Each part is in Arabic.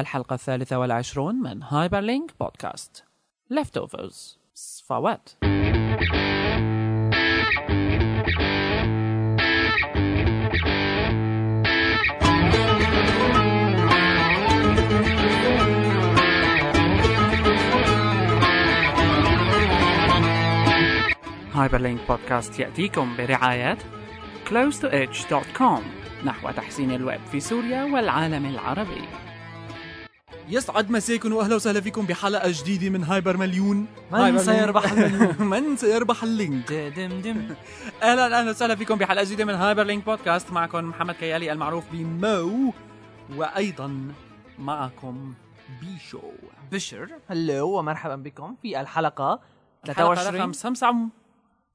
الحلقة الثالثة والعشرون من Hyper Link podcast Leftovers. صفوات. Hyper Link podcast يأتيكم برعاية close2edge.com نحو تحسين الويب في سوريا والعالم العربي. يسعد مساكم وأهلا وسهلا فيكم بحلقة جديدة من Hyper مليون. من Hyper سيربح Link. من سيربح ال Link. دم دم أهلا أهلا وسهلا فيكم بحلقة جديدة من Hyper Link podcast. معكم محمد كيالي المعروف بمو وأيضا معكم بيشو. بشر hello ومرحبا بكم في الحلقة الحلقة 23 رقم سمسم.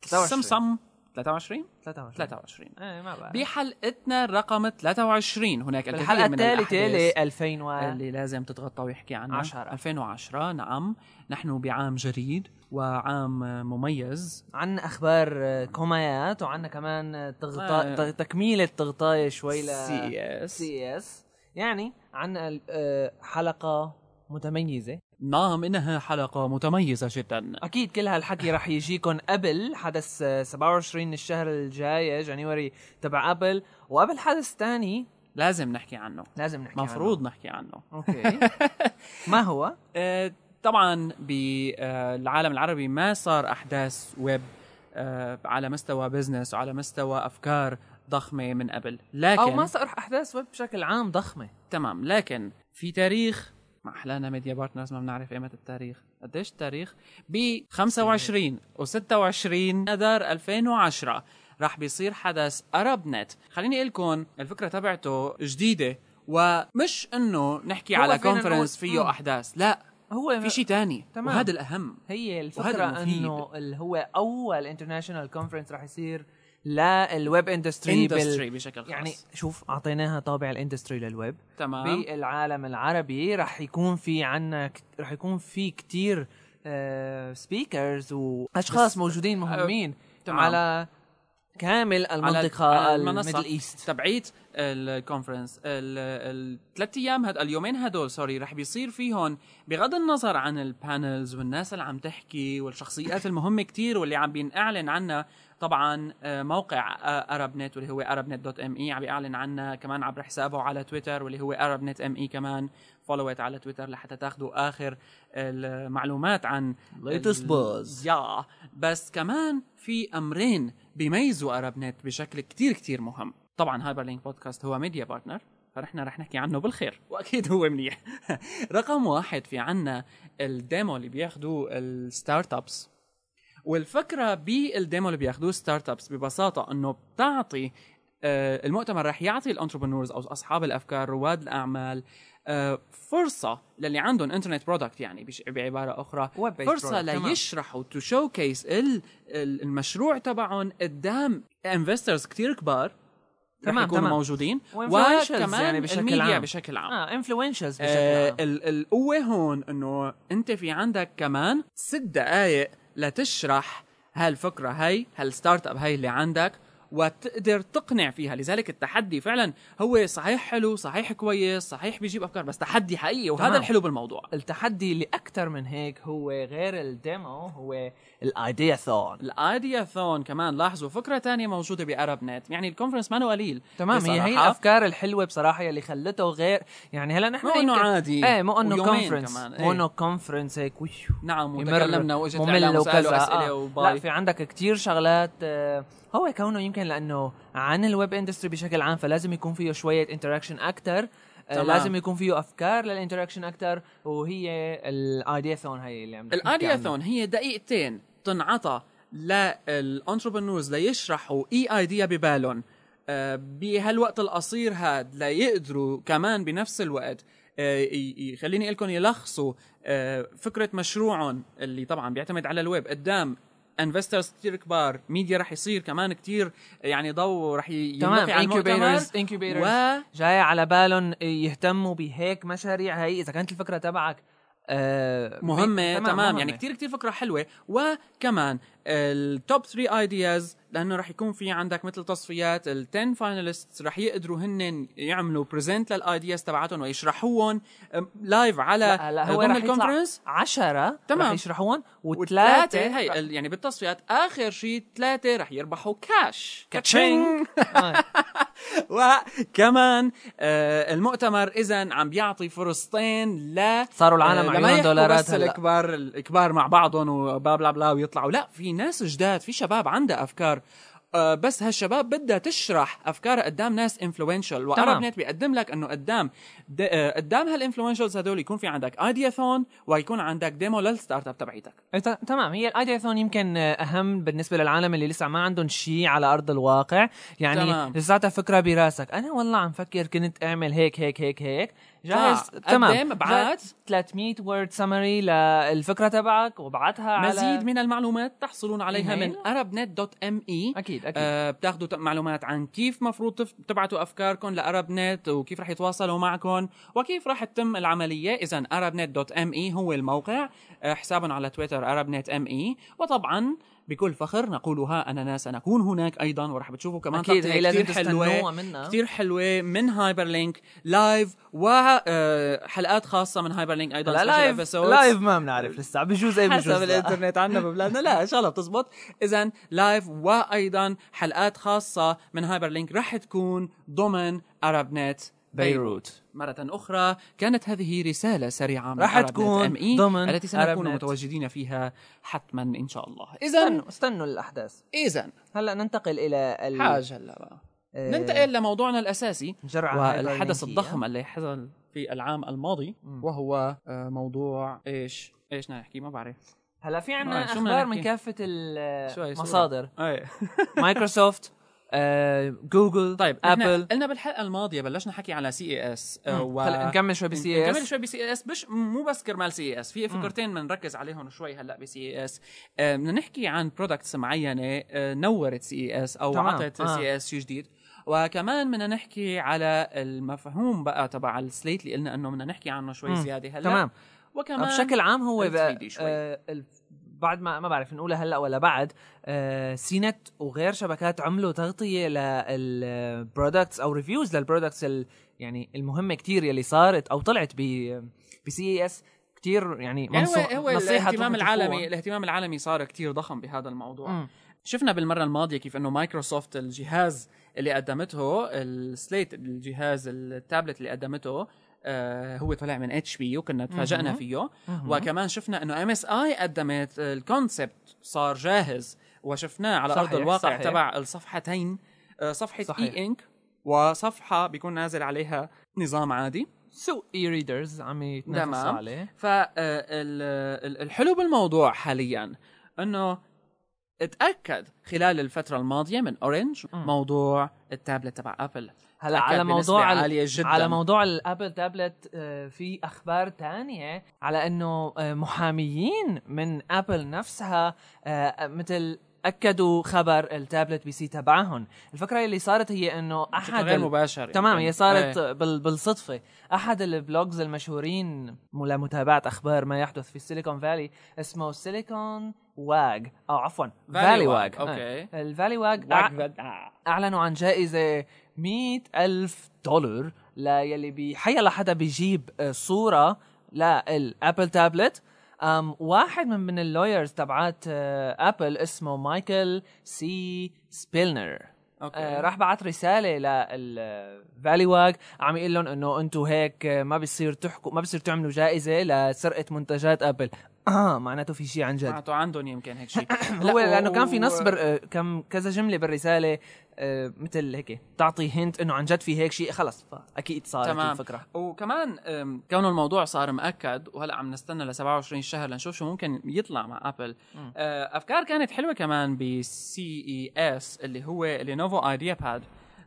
23. سمسم. 23 23 23 إيه ما بعرف بحلقتنا رقم 23 هناك الثالثة الأحداث ل 2000 و اللي لازم تتغطى ويحكي عنها. عشرة. 2010 نعم. نحن بعام جديد وعام مميز. عنا أخبار آه، كومايات وعنا كمان آه. تغطاء ت- تكميلة تغطاية شوي ل سي اس سي اس يعني عنا آه، حلقة متميزة. نعم إنها حلقة متميزة جدا. أكيد كل هالحكي رح يجيكم قبل حدث آه، 27 من الشهر الجاي جانيوري تبع Apple وقبل حدث تاني لازم نحكي عنه. لازم نحكي عنه. مفروض نحكي عنه. okay. ما هو؟ آه، طبعا بالعالم العربي ما صار أحداث ويب آه، على مستوى business وعلى مستوى أفكار ضخمة من قبل. لكن أو ما صار أحداث ويب بشكل عام ضخمة. تمام لكن في تاريخ ما أحلانا media partners ما بنعرف ايمت التاريخ قديش التاريخ ب 25 و26 اذار 2010 راح بيصير حدث ArabNet خليني أقول لكم الفكرة تبعته جديدة ومش إنه نحكي على conference فيه مم. أحداث لا هو في شيء تاني تمام. وهذا الأهم هي الفكرة. إنه اللي هو أول international conference راح يصير لل web industry industry بشكل خاص. يعني شوف أعطيناها طابع ال industry لل web. تمام. بالعالم العربي راح يكون في عنا راح يكون في كتير speakers وأشخاص بس- موجودين مهمين تمام. على كامل المنطقة على ال Middle East. تبعيت ال conference الثلاث أيام هاد اليومين هدول sorry رح بيصير فيهم بغض النظر عن ال panels والناس اللي عم تحكي والشخصيات المهمة كتير واللي عم بينعلن عنها. طبعا آه، موقع ArabNet واللي هو arabnet dot ME عم بيعلن عنها كمان عبر حسابه على تويتر واللي هو ArabNet ME كمان follow على تويتر لحتى تاخذوا آخر المعلومات عن ال- buzz. yeah بس كمان في أمرين بيميزوا ArabNet بشكل كتير كتير مهم. طبعا Hyperlink podcast هو media partner فنحن رح نحكي عنه بالخير وأكيد هو منيح رقم واحد في عنا ال demo اللي بياخدوه ال startups والفكرة بال demo اللي بياخدوه startups ببساطة إنه بتعطي آه، المؤتمر رح يعطي ال entrepreneurs أو أصحاب الأفكار رواد الأعمال آه، فرصة للي عندهم internet product يعني بعبارة أخرى فرصة. ليشرحوا to showcase المشروع تبعهم قدام investors كتير كبار تمام، يكونوا تمام. موجودين و influentials وكمان يعني بشكل الميديا عام. بشكل عام آه influentials بشكل آه عام ال- القوة هون إنه أنت في عندك كمان ست دقائق لتشرح هالفكرة هاي هال startup هاي اللي عندك وتقدر تقنع فيها. لذلك التحدي فعلا هو صحيح حلو صحيح كويس صحيح بيجيب أفكار بس تحدي حقيقي وهذا تمام. الحلو بالموضوع. التحدي اللي أكثر من هيك هو غير ال demo هو ال ideathon ال ideathon كمان لاحظوا فكرة تانية موجودة ب ArabNet يعني ال conference ما قليل تمام هي هي. الأفكار الحلوة بصراحة يلي خلته غير يعني هلا نحن مو إنه يمكن- عادي. إيه مو إنه conference مو إيه. إنه conference هيك ويو نعم وتكلمنا وإجت ممل وسألوا وكذا. أسئلة آه. و bye. لا في عندك كتير شغلات آه، هو كونه يمكن لأنه عن ال web industry بشكل عام فلازم يكون فيه شوية interaction أكثر تمام. لازم يكون فيه أفكار لل interaction أكثر وهي ال ideathon هي اللي عم. ال ideathon هي دقيقتين تنعطى لل entrepreneurs ليشرحوا اي idea ببالهم آه، بهالوقت القصير هاد ليقدروا كمان بنفس الوقت آه، خليني أقول لكم يلخصوا آه، فكرة مشروعهم اللي طبعا بيعتمد على الويب قدام investors كتير كبار. ميديا رح يصير كمان كتير. يعني ضوء رح تمام. incubators incubators و جاي على بالهم يهتموا بهيك مشاريع. هي إذا كانت الفكرة تبعك آه مهمة. تمام, تمام. مهمة. يعني كتير كتير فكرة حلوة. وكمان ال top 3 ideas لأنه رح يكون في عندك مثل تصفيات ال 10 finalists رح يقدروا هن يعملوا present لل ideas تبعاتهم ويشرحوهم live على لا لا هو ضمن رح ال conference عشرة تمام. رح يشرحون وثلاثة وثلاثة هي يعني بالتصفيات آخر شيء ثلاثة رح يربحوا cash ka-ching. وكمان آه المؤتمر إذا عم بيعطي فرصتين ل صاروا العالم آه، عيون دولارات بس الكبار الكبار مع بعضهم وبلا بلا بلا ويطلعوا. لا في ناس جداد في شباب عندها أفكار. آه، بس هالشباب بدها تشرح افكارها قدام ناس influential و Arab. Net بيقدم لك إنه قدام آه، قدام هال influentials هدول يكون في عندك ideathon ويكون عندك demo لل startup تبعيتك. إيه، تمام. هي ال ideathon يمكن آه، أهم بالنسبة للعالم اللي لسه ما عندهم شيء على أرض الواقع. يعني. لساتها فكرة براسك أنا والله عم فكر كنت أعمل هيك هيك هيك هيك. جاهز؟ تمام. قدم، ابعت. جا- 300 word summary للفكره تبعك وابعتها على مزيد من المعلومات تحصلون عليها من email. arabnet.me أكيد أكيد. آه بتاخذوا معلومات عن كيف مفروض تبعتوا أفكاركم ل ArabNet وكيف رح يتواصلوا معكم وكيف رح تتم العملية. إذا arabnet.me هو الموقع. آه حسابنا على تويتر arabnet.me وطبعا بكل فخر نقولها اننا سنكون هناك أيضا. ورح بتشوفوا كمان أكيد تغطية هي لازم كتير حلوة تستنوها منا كثير حلوة من Hyperlink live وحلقات خاصة من Hyperlink أيضا لا live. live ما بنعرف لسه بجوز إيه بجوز حسب لا. الإنترنت عندنا ببلادنا. لا إن شاء الله بتزبط. اذا live وأيضا حلقات خاصة من Hyperlink رح تكون ضمن ArabNet بيروت. مرة أخرى كانت هذه رسالة سريعة من أرب تكون نت ME ضمن التي سنكون. متواجدين فيها حتما إن شاء الله. إذا استنوا استنوا الأحداث. إذا هلأ ننتقل إلى ال... حاجة هلا بقى آه، ننتقل لموضوعنا الأساسي نجرع والحدث الضخم اللي حصل في العام الماضي مم. وهو آه، موضوع إيش؟ بدنا نحكي؟ ما بعرف. هلأ في عنا أخبار من سوري. المصادر مايكروسوفت. آه، جوجل طيب Apple. قلنا بالحلقة الماضية بلشنا نحكي على CES خلينا نكمل شوي ب CE نكمل S شوي ب CES. بش مو بس كرمال CES في فكرتين بنركز عليهم شوي هلا ب CES. بدنا نحكي عن products معينة آه، نورت CES أو. عطت آه. CES شيء جديد. وكمان بدنا نحكي على المفهوم بقى تبع ال slate اللي قلنا إنه بدنا نحكي عنه شوي. زيادة هلا. تمام. وكمان بشكل عام هو بقى 3D شوي. آه بعد ما ما بعرف نقولها هلا ولا بعد آه CNET وغير شبكات عملوا تغطية لل products أو reviews لل products يعني المهمة كتير يلي صارت أو طلعت ب ب CES كتير يعني, يعني هو هو الاهتمام العالمي. الاهتمام العالمي صار كتير ضخم بهذا الموضوع مم. شفنا بالمرة الماضية كيف إنه مايكروسوفت الجهاز اللي قدمته ال slate الجهاز التابلت اللي قدمته آه هو طلع من HP وكنا تفاجئنا. فيه. وكمان شفنا إنه MSI قدمت ال concept صار جاهز وشفناه على صحيح، أرض الواقع صحيح. تبع الصفحتين آه صفحة صحيح. E Ink وصفحة بيكون نازل عليها نظام عادي so e-readers عم يتنافسوا. عليه فالحلو بالموضوع حاليا إنه اتأكد خلال الفترة الماضية من Orange. موضوع التابلت تبع Apple هلا على موضوع ال- عالية جدا. على موضوع ال Apple tablet آه، في أخبار تانية على إنه آه، محاميين من Apple نفسها آه، مثل أكدوا خبر ال tablet PC تبعهم الفكرة اللي صارت هي إنه أحد غير مباشر تمام يمكن. هي صارت إيه. بال... بالصدفة أحد ال blogs المشهورين لمتابعة أخبار ما يحدث في ال Silicon Valley اسمه Silicon Wag أو عفوا Valleywag okay ال Valleywag آه. أعلنوا عن جائزة مئة ألف دولار ليلي بحيا لحدا بيجيب آه، صورة لل Apple tablet أم واحد من من ال lawyers تبعات آه، Apple اسمه Michael C Spillner. okay. آه راح بعت رسالة لل Valleywag عم يقول لهم إنه أنتم هيك آه، ما بيصير تحكوا ما بيصير تعملوا جائزة لسرقة منتجات Apple آه معناته في شيء عن جد معناته عندهم يمكن هيك شيء هو لا، لأنه كان في نص بر... آه، كم كذا جملة بالرسالة آه، مثل هيك تعطي hint إنه عن جد في هيك شيء خلص أكيد صارت تمام. الفكرة وكمان كونه الموضوع صار مأكد وهلأ عم نستنى ل 27 شهر لنشوف شو ممكن يطلع مع Apple. آه، أفكار كانت حلوة كمان ب CES اللي هو Lenovo IdeaPad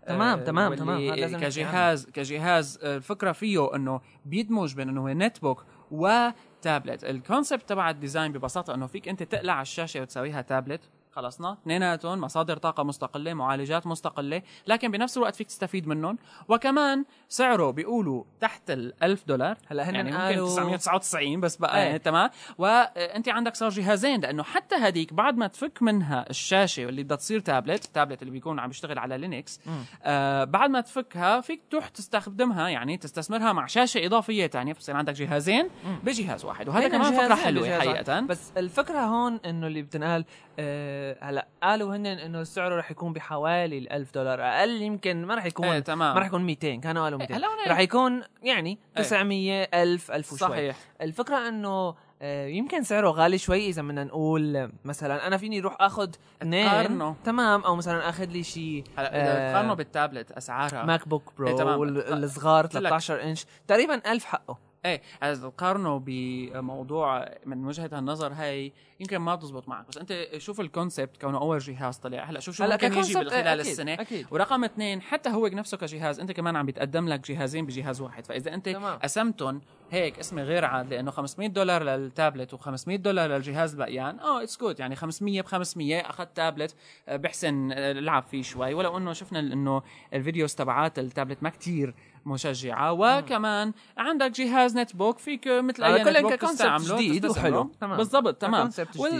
تمام، تمام، تمام. نحكي كجهاز كجهاز آه، الفكرة فيه إنه بيدمج بين إنه هو netbook و tablet ال concept تبع ال design ببساطة إنه فيك أنت تقلع الشاشة وتسويها تابلت خلصنا. اثنيناتهم مصادر طاقة مستقلة معالجات مستقلة لكن بنفس الوقت فيك تستفيد منهم. وكمان سعره بيقولوا تحت ال 1000 دولار. هلا هن يعني ممكن قالوا 999 بس بقى إيه. يعني تمام. وانت عندك صار جهازين لأنه حتى هديك بعد ما تفك منها الشاشة اللي بدها تصير tablet ال tablet اللي بيكون عم بيشتغل على Linux آه بعد ما تفكها فيك تروح تستخدمها يعني تستثمرها مع شاشة إضافية ثانية فبصير عندك جهازين بجهاز واحد. وهذا هن كمان فكرة حلوة. حقيقه بس الفكرة هون إنه اللي بتنقال آه هلا قالوا هن إنه سعره رح يكون بحوالي ال 1000 دولار أقل يمكن ما رح يكون إيه تمام ما رح يكون 200 كانوا قالوا 200 هلا هون- رح يكون يعني إيه. 900 1000 1000 وشوي صحيح الفكرة إنه آه، يمكن سعره غالي شوي إذا بدنا نقول آه، مثلا أنا فيني أروح آخذ اثنين. تمام أو مثلا آخذ لي شيء هلا إذا تقارنه بالتابلت أسعارها MacBook Pro إيه. والصغار لك. 13 إنش تقريبا 1000 حقه إيه اذا تقارنه بموضوع من وجهة النظر هي يمكن ما بتزبط معك. بس أنت شوف ال concept كونه أول جهاز طلع. هلا شوف شو ممكن يجي ك concept، خلال أكيد، السنة. أكيد. ورقم اثنين حتى هو نفسه كجهاز أنت كمان عم بيتقدم لك جهازين بجهاز واحد. فإذا أنت تمام. قسمتهم هيك اسمي غير عاد لأنه 500 دولار للتابلت و500 دولار للجهاز البقيان آه it's good يعني 500 ب 500 أخذت تابلت آه، بحسن آه، العب فيه شوي. ولو إنه شفنا إنه ال videos تبعات التابلت ما كتير مشجعة وكمان عندك جهاز netbook فيك مثل أي كل netbook تستعمله جديد. وحلو. بالضبط تمام.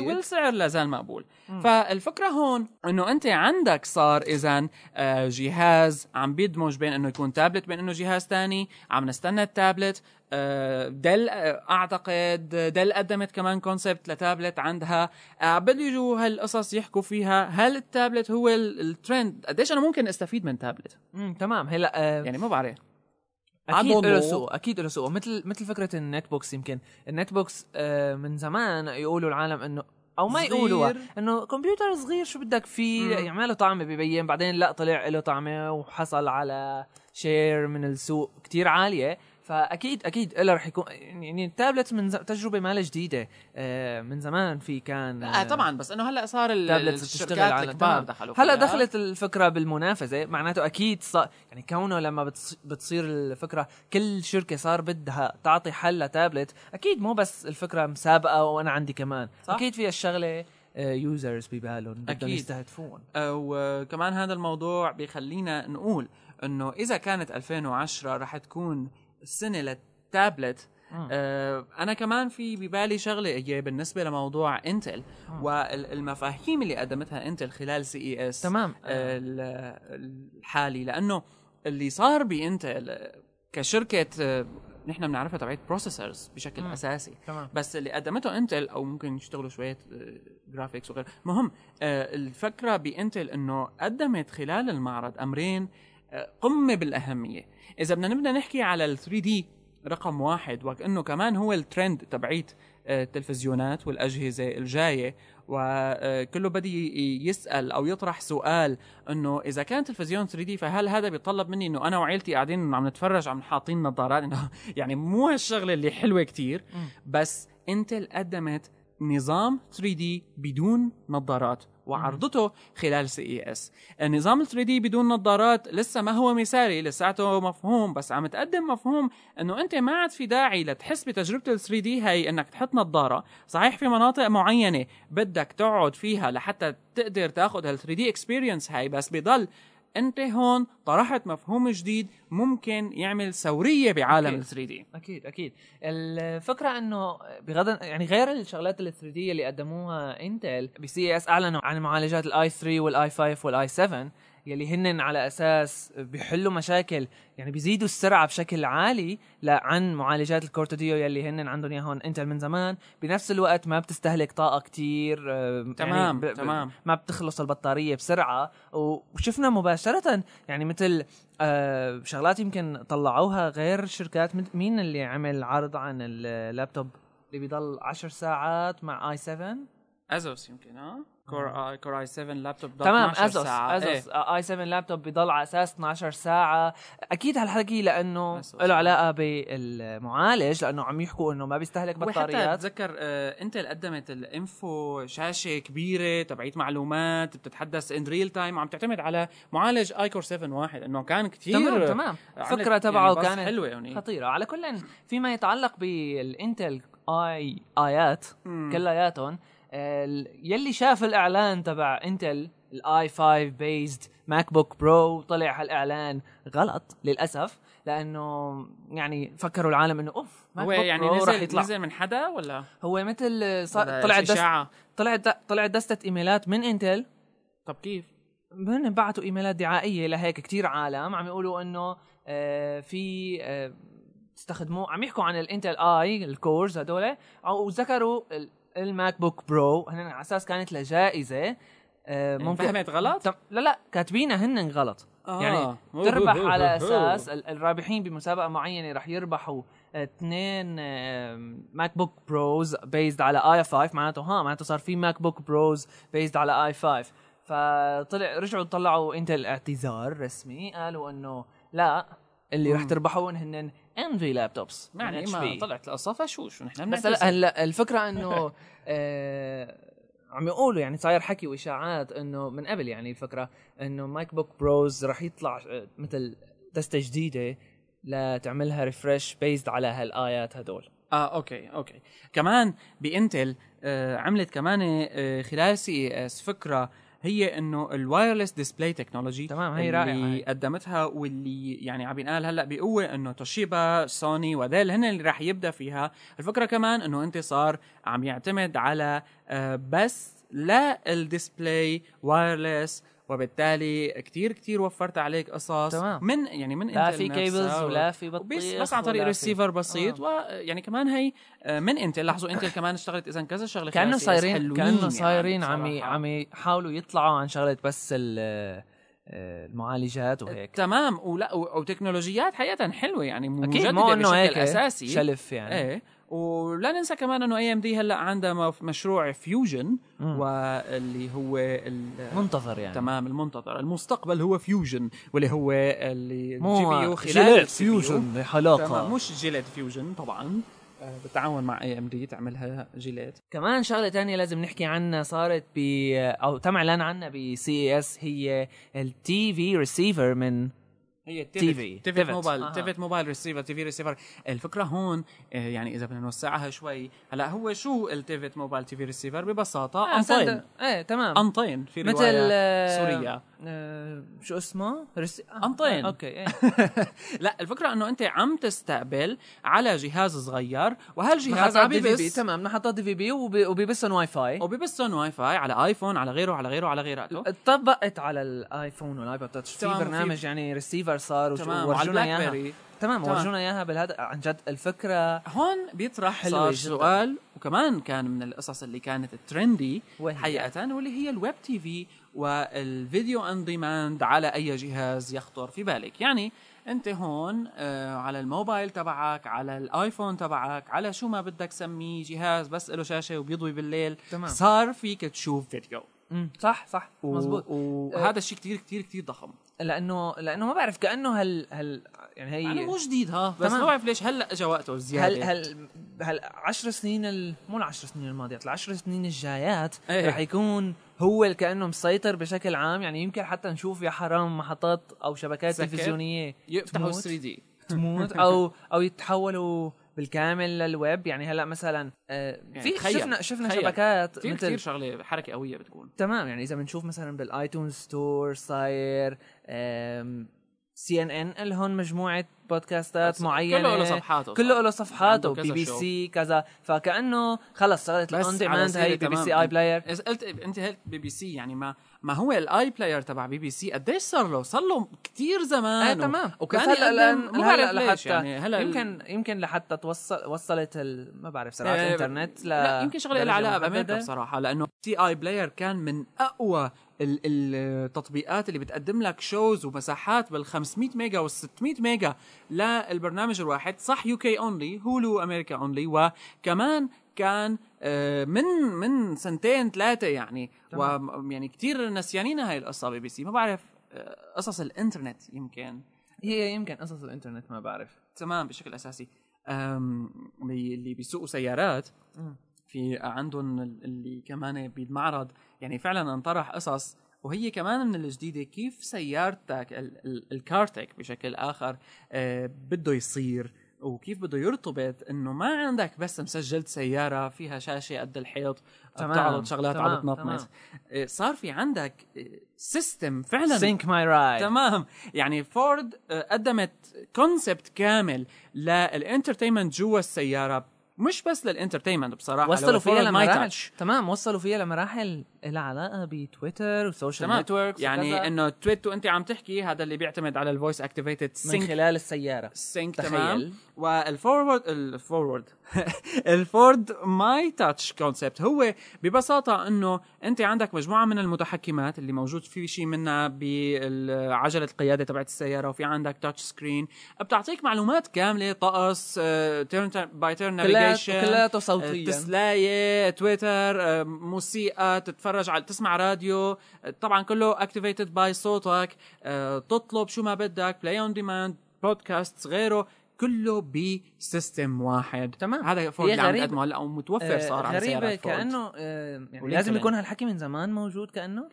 والسعر لا زال مقبول. فالفكرة هون إنه أنت عندك صار إذا جهاز عم بيدمج بين إنه يكون تابلت بين إنه جهاز تاني عم نستنى التابلت. آه، Dell آه، أعتقد Dell قدمت كمان concept ل tablet عندها. آه، بده يجوا هالقصص يحكوا فيها. هل التابلت هو ال- الترند قديش أنا ممكن استفيد من تابلت؟ امم تمام. هلا آه يعني ما بعرف. أكيد له سوق أكيد له سوق مثل مثل فكرة ال netbooks يمكن. ال netbooks آه من زمان يقولوا العالم إنه أو ما. يقولوا إنه كمبيوتر صغير شو بدك فيه؟ مم. يعمل له طعمة ببين. بعدين لا طلع له طعمة وحصل على share من السوق. كتير عالية. فأكيد أكيد له رح يكون يعني التابلت من ز... تجربة ما جديدة آه من زمان في كان آه طبعا بس إنه هلأ صار ال- tablets بتشتغل الشركات على الكبار. دخلوا هلأ. دخلت الفكرة بالمنافسة معناته أكيد صار يعني كونه لما بتص... بتصير الفكرة كل شركة صار بدها تعطي حل لتابلت أكيد مو بس الفكرة مسابقة وأنا عندي كمان صح. أكيد في الشغله users ببالهم بدهم. يستهدفون آه، وكمان هذا الموضوع بيخلينا نقول إنه إذا كانت 2010 رح تكون السنة للتابلت. آه أنا كمان في ببالي شغلة هي بالنسبة لموضوع إنتل والمفاهيم اللي قدمتها إنتل خلال CES تمام. الحالي. لأنه اللي صار بإنتل آه، كشركة آه، نحن بنعرفها تبعت processors بشكل مم. أساسي. تمام. بس اللي قدمته إنتل أو ممكن يشتغلوا شوية graphics وغيره مهم آه، الفكرة بإنتل إنه قدمت خلال المعرض أمرين آه، قمة بالأهمية. إذا بدنا نبدأ نحكي على ال 3 دي رقم واحد وكأنه كمان هو الترند تبعيت آه، التلفزيونات والأجهزة الجاية. وكله بدي يسأل أو يطرح سؤال إنه إذا كان تلفزيون 3 دي فهل هذا بيطلب مني إنه أنا وعيلتي قاعدين عم نتفرج عم حاطين نظارات؟ إنه يعني مو هالشغلة اللي حلوة كتير. بس انتل قدمت نظام 3D بدون نظارات. وعرضته خلال CES. النظام ال 3D بدون نظارات لسه ما هو مثالي لساته مفهوم بس عم تقدم مفهوم إنه أنت ما عاد في داعي لتحس بتجربة ال 3D هي إنك تحط نظارة صحيح في مناطق معينة بدك تقعد فيها لحتى تقدر تاخذ هال 3D experience هاي بس بضل انت هون طرحت مفهوم جديد ممكن يعمل ثورية بعالم. ال 3D أكيد أكيد. الفكرة إنه بغض يعني غير الشغلات ال 3D اللي قدموها انتل ب CES أعلنوا عن معالجات ال i3 وال i5 وال i7 يلي هن على أساس بيحلوا مشاكل يعني بيزيدوا السرعة بشكل عالي عن معالجات ال Core 2 Duo يلي هن عندهم اياهم إنتل من زمان. بنفس الوقت ما بتستهلك طاقة كتير آه، تمام، ب- ب- تمام. ما بتخلص البطارية بسرعة. وشفنا مباشرة يعني مثل آه شغلات يمكن طلعوها غير شركات مين اللي عمل عرض عن اللابتوب اللي بيضل 10 ساعات مع اي 7 أزوس يمكن ها كور اي كور آي 7 لابتوب تمام 12 أزوس ساعة. أزوس. آي 7 لابتوب بيضل على أساس 12 ساعة. أكيد هالحكي لأنه. له علاقة بالمعالج لأنه عم يحكوا إنه ما بيستهلك وحتى بطاريات. اتذكر آه إنتل قدمت الإنفو شاشة كبيرة تبعيت معلومات بتتحدث ان ريل تايم عم تعتمد على معالج آي كور 7 واحد إنه كان كثير تمام تمام. الفكرة تبعه يعني كانت حلوة يعني. خطيرة. على كل فيما يتعلق بالإنتل آي آيات. كلياتهم يلي شاف الإعلان تبع انتل الاي 5 بيزد ماك بوك برو طلع هالإعلان غلط للأسف لأنه يعني فكروا العالم إنه أوف ماك هو بوك يعني برو نزل يطلع نزل من حدا ولا هو مثل صار طلعت دست؟ طلعت طلعت دستة إيميلات من انتل طب كيف؟ من بعتوا إيميلات دعائية لهيك كتير عالم عم يقولوا إنه آه في آه استخدموا عم يحكوا عن الانتل اي ال cores هدول وذكروا ال MacBook Pro هن على أساس كانت لجائزة آه ممكن فهمت غلط؟ لا لا كاتبينها هن غلط آه. يعني تربح على أساس ال- الرابحين بمسابقة معينة رح يربحوا اثنين MacBook Pros based على i5 معناته ها معناته صار في MacBook Pros based على i5 فطلع رجعوا طلعوا انتل اعتذار رسمي قالوا إنه لا اللي رح مم. تربحون هن Envy laptops يعني ما طلعت القصة فشوش ونحن بس بنعتذر. هلا الفكرة إنه آه عم يقولوا يعني صاير حكي وإشاعات إنه من قبل يعني الفكرة إنه MacBook Pros رح يطلع آه، مثل دستة جديدة لتعملها refresh based على هالآيات هدول آه أوكي أوكي. كمان بإنتل آه عملت كمان آه خلال CES فكرة هي إنه ال wireless display technology تمام، هي اللي رائعة هي. قدمتها واللي يعني عم ينقال هلأ بقوه إنه توشيبا سوني وديل هن اللي راح يبدأ فيها الفكرة كمان إنه أنت صار عم يعتمد على آه بس لا ال display wireless وبالتالي كتير كتير وفرت عليك قصص تمام. من يعني من لا إنتل في cables ولا في بطيخ بس عن طريق ريسيفر بسيط آه. ويعني كمان هي آه، من إنتل لاحظوا إنتل كمان اشتغلت إذا كذا شغلة كأنه صايرين كأنه يعني صايرين عم. عم يحاولوا يطلعوا عن شغلة بس ال- آه، المعالجات وهيك تمام ولا وتكنولوجيات حقيقة حلوة يعني أكيد مو إنه هيك أساسي شلف يعني إيه ولا ننسى كمان إنه AMD هلأ عندها مشروع Fusion. واللي هو ال- منتظر يعني. تمام المنتظر. المستقبل هو Fusion واللي هو اللي GPU خلال. Fusion تمام بحلاقة. مش Gillette Fusion طبعا. آه، بالتعاون مع اي ام دي تعملها جيليت. كمان شغلة تانية لازم نحكي عنها صارت ب أو تم إعلان عنها بسي اس هي التي في ريسيفر من هي TV. تيفت تيفت. موبايل أها. تيفت موبايل ريسيفر تي في ريسيفر الفكرة هون آه، يعني إذا بدنا نوسعها شوي هلأ هو شو التيفت موبايل تي في ريسيفر ببساطة آه، أنطين إيه تمام أنطين في مثل رواية سوريا آه، شو اسمه؟ رس... آه، أنطين. آه، أوكي إيه لا الفكرة إنه أنت عم تستقبل على جهاز صغير وهالجهاز عم دي في بي بيبث تمام محطات دي في بي وبي- وبيبثن واي فاي وبيبثهم واي فاي على آيفون على غيره على غيره على غيراته طبقت على الآيفون والآيباد تاتش في برنامج يعني ريسيفر صار وش- تمام وعلى ورجونا البلاك اياها تمام. ورجونا إياها بالهذا عن جد الفكرة هون بيطرح صار. سؤال وكمان كان من القصص اللي كانت ترندي وهي؟ حقيقة واللي هي الويب تي في والفيديو on demand على أي جهاز يخطر في بالك يعني أنت هون آه على الموبايل تبعك على الآيفون تبعك على شو ما بدك سميه جهاز بس له شاشة وبيضوي بالليل تمام. صار فيك تشوف فيديو مم، صح صح و- مزبوط وهذا الشيء كتير كتير كتير ضخم لأنه لأنه ما بعرف كأنه هال هال يعني هي يعني مو جديد ها بس. ما بعرف ليش هلأ اجى وقته هل زياده هل هل 10 سنين ال... مو العشر سنين الماضيات العشر سنين الجايات إيه. رح يكون هو اللي كأنه مسيطر بشكل عام يعني يمكن حتى نشوف يا حرام محطات أو شبكات. تلفزيونية يفتحوا تموت. 3 D تموت أو أو يتحولوا بالكامل للويب. يعني هلأ مثلا آه يعني في تخيل- شفنا شفنا تخيل. شبكات كثير مثل كثير شغلة حركة قوية بتكون. تمام. يعني إذا بنشوف مثلا بال iTunes Store صاير سي إن إن لهم مجموعة بودكاستات معينه كله له صفحاته كله. له صفحاته بي بي. سي كذا فكأنه خلص صارت ال on demand هي بي بي. سي iPlayer قلت أنت قلت بي بي سي يعني ما ما هو ال iPlayer تبع بي بي سي قديش صار له؟ صار له كثير زمان إيه تمام وكان هلا مو هلا بعرف ليش لحتى يعني هلا يمكن يمكن لحتى توصل وصلت ال... ما بعرف سرعات إيه، الإنترنت ل لا يمكن شغلة لها علاقة بامريكا. بصراحه لأنه ال iPlayer كان من أقوى التطبيقات اللي بتقدم لك shows ومساحات بال 500 ميجا وال 600 ميجا للبرنامج الواحد صح UK only Hulu أمريكا only وكمان كان آه، من من سنتين ثلاثة يعني. ويعني كثير نسيانين هاي القصة بي بي سي ما بعرف آه، قصص الإنترنت يمكن. هي يمكن قصص الإنترنت ما بعرف. تمام بشكل أساسي. اللي بيسوقوا سيارات. مم. في عندهم اللي كمان بالمعرض. يعني فعلا انطرح قصص وهي كمان من الجديدة كيف سيارتك ال- ال- ال car tech بشكل آخر آه، بده يصير وكيف بده يرتبط إنه ما عندك بس مسجلت سيارة فيها شاشة قد الحيط تمام، بتعرض شغلات تمام، عم تمام. إيه، صار في عندك system فعلا. Sync My Ride تمام. يعني فورد آه، قدمت concept كامل لل entertainment جوا السيارة. مش بس لل entertainment بصراحة وصلوا لو فيها لمراحل. تمام وصلوا فيها لمراحل لها علاقه بتويتر و social networks يعني إنه tweet وانت عم تحكي هذا اللي بيعتمد على ال voice activated من Sync خلال السيارة Sync. تمام والفورورد الفورورد ال Ford My Touch concept هو ببساطة إنه أنت عندك مجموعة من المتحكمات اللي موجود في شيء منها بعجلة القيادة تبعت السيارة وفي عندك touch screen بتعطيك معلومات كاملة طقس turn by turn navigation كلياته صوتيا. تسلاية تويتر آه، موسيقى تتفرج على تسمع راديو آه، طبعا كله activated by صوتك آه، تطلب شو ما بدك play on demand podcast غيره. كله ب system واحد تمام. هذا فورد اللي عم غريبة. تقدمه هلا ومتوفر آه، صار على غريبة سيارات فورد. كأنه آه، يعني. لازم يكون هالحكي من زمان موجود كأنه آه،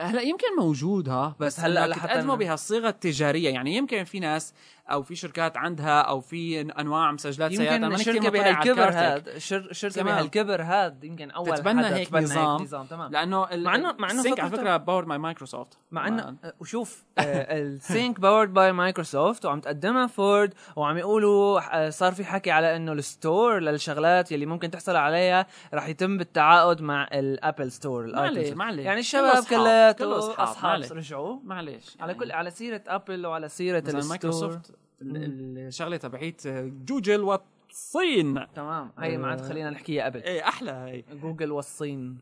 هلا يمكن موجود ها بس, بس هلا لحتى تقدمه بهالصيغة التجارية يعني يمكن في ناس أو في شركات عندها أو في أنواع مسجلات سيارات يمكن على بهالكبر ال car tech. هاد شر- شركة تمام. بهالكبر هاد يمكن أول تتبنى حدا هيك تبنى نظام. نظام تمام لأنه مع إنه- مع إنه ال Sync على فكرة powered by مايكروسوفت مع انه آه، وشوف ال Sync powered by مايكروسوفت وعم تقدمها فورد وعم يقولوا آه، صار في حكي على إنه ال store للشغلات يلي ممكن تحصل عليها رح يتم بالتعاقد مع ال Apple Store معلش معلش يعني الشباب أصحاب، كلياته كله أصحاب، أصحاب. معلش. رجعوا على يعني كل على سيرة أبل وعلى سيرة مايكروسوفت ال- ال- الشغلة تبعيت جوجل والصين. تمام. هي ما عاد خلينا نحكيها قبل إيه أحلى. هي. جوجل والصين.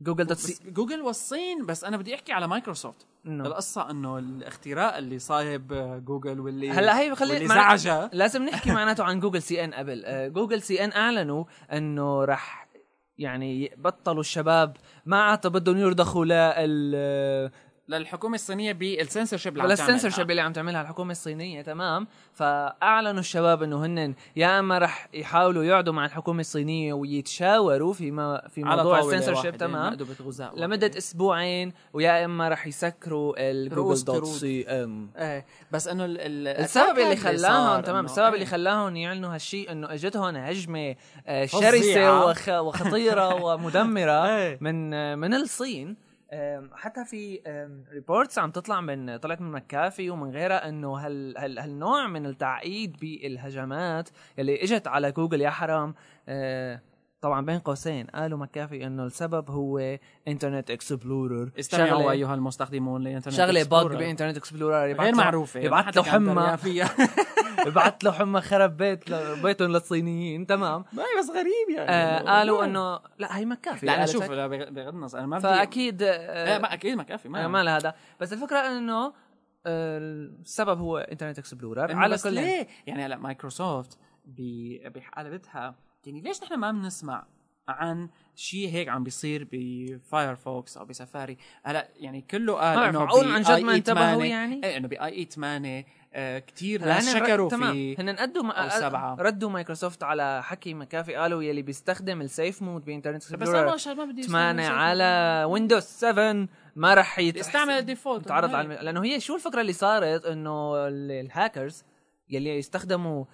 جوجل dot بس سي جوجل والصين بس أنا بدي أحكي على مايكروسوفت. إنه. القصة إنه الاختراق اللي صايب جوجل واللي هلا هي خلي واللي زعجها. لازم نحكي معناته عن جوجل CN قبل آه، جوجل CN أعلنوا إنه رح يعني بطلوا الشباب. ما عاد بدهم يرضخوا لل للحكومة الصينية بالسنسورشيب اللي عم للسنسورشيب تعملها. اللي عم تعملها الحكومة الصينية تمام فأعلنوا الشباب إنه هن يا إما رح يحاولوا يقعدوا مع الحكومة الصينية ويتشاوروا في ما في موضوع السنسورشيب تمام لمدة أسبوعين ويا إما رح يسكروا الجوجل دوت. سي ام إيه بس إنه ال- ال- السبب اللي خلاهم تمام السبب اللي. خلاهم يعلنوا هالشيء إنه اجتهم هجمة آه،. شرسة وخ... وخطيرة ومدمرة إيه. من من الصين حتى في reports عم تطلع من طلعت من مكافي ومن غيرها إنه هال هال هالنوع من التعقيد بالهجمات اللي إجت على جوجل يا حرام. آه، طبعا بين قوسين. قالوا مكافي إنه السبب هو إنترنت إكسبلورر. استمعوا أيها المستخدمون لإنترنت شغلة bug. بإنترنت إكسبلورر. غير معروفة. يبعث له حمى يبعث له حمى خرب بيت بيتهم للصينيين. تمام. ما بس غريب يعني. آه قالوا إنه لا هي مكافي لا أنا شوف بغض النظر. أنا ما بدي فأكيد آه ما أكيد مكافي ما, ما لها هذا. بس الفكرة إنه آه، السبب هو إنترنت إكسبلورر. على كل ليه؟ يعني هلا مايكروسوفت بحالتها يعني ليش نحن ما بنسمع عن شيء هيك عم بيصير بفايرفوكس أو بسفاري هلا يعني كله قال إنه معقول؟ عن جد ما انتبهوا 8 يعني؟ إيه إنه ب IE 8 آه كثير ناس شكروا فيه هن قدوا أو ما سبعة. ردوا مايكروسوفت على حكي مكافي قالوا يلي بيستخدم ال safe mode بإنترنت بس اكسبلورر أنا عشان ما بدي 8 على ويندوز 7 ما رح يستعمل ال default تعرض على الم... لأنه هي شو الفكرة اللي صارت؟ إنه ال- الهاكرز يلي يستخدموا آه،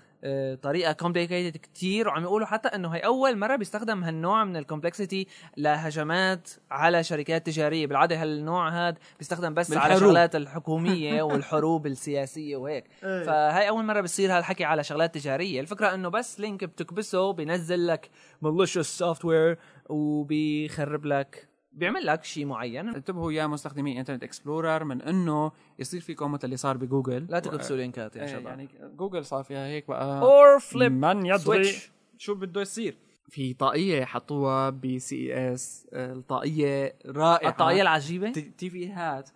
طريقة complicated كتير وعم يقولوا حتى إنه هي أول مرة بيستخدم هالنوع من ال complexity لهجمات على شركات تجارية. بالعادة هالنوع هاد بيستخدم بس على بالحروب. شغلات الحكومية والحروب السياسية وهيك. فهي أول مرة بيصير هالحكي على شغلات تجارية. الفكرة إنه بس link بتكبسه بينزل لك malicious software وبيخرب لك بيعمل لك شيء معين. انتبهوا يا مستخدمي Internet Explorer من إنه يصير فيكم مثل اللي صار بجوجل. لا تكبسوا لينكات يا إيه، شباب. يعني جوجل صار فيها هيك بقى. اور فليب من يدري. شو بده يصير. في طاقية حطوها ب CES الطاقية رائعة. الطاقية العجيبة؟ ت- TV Hat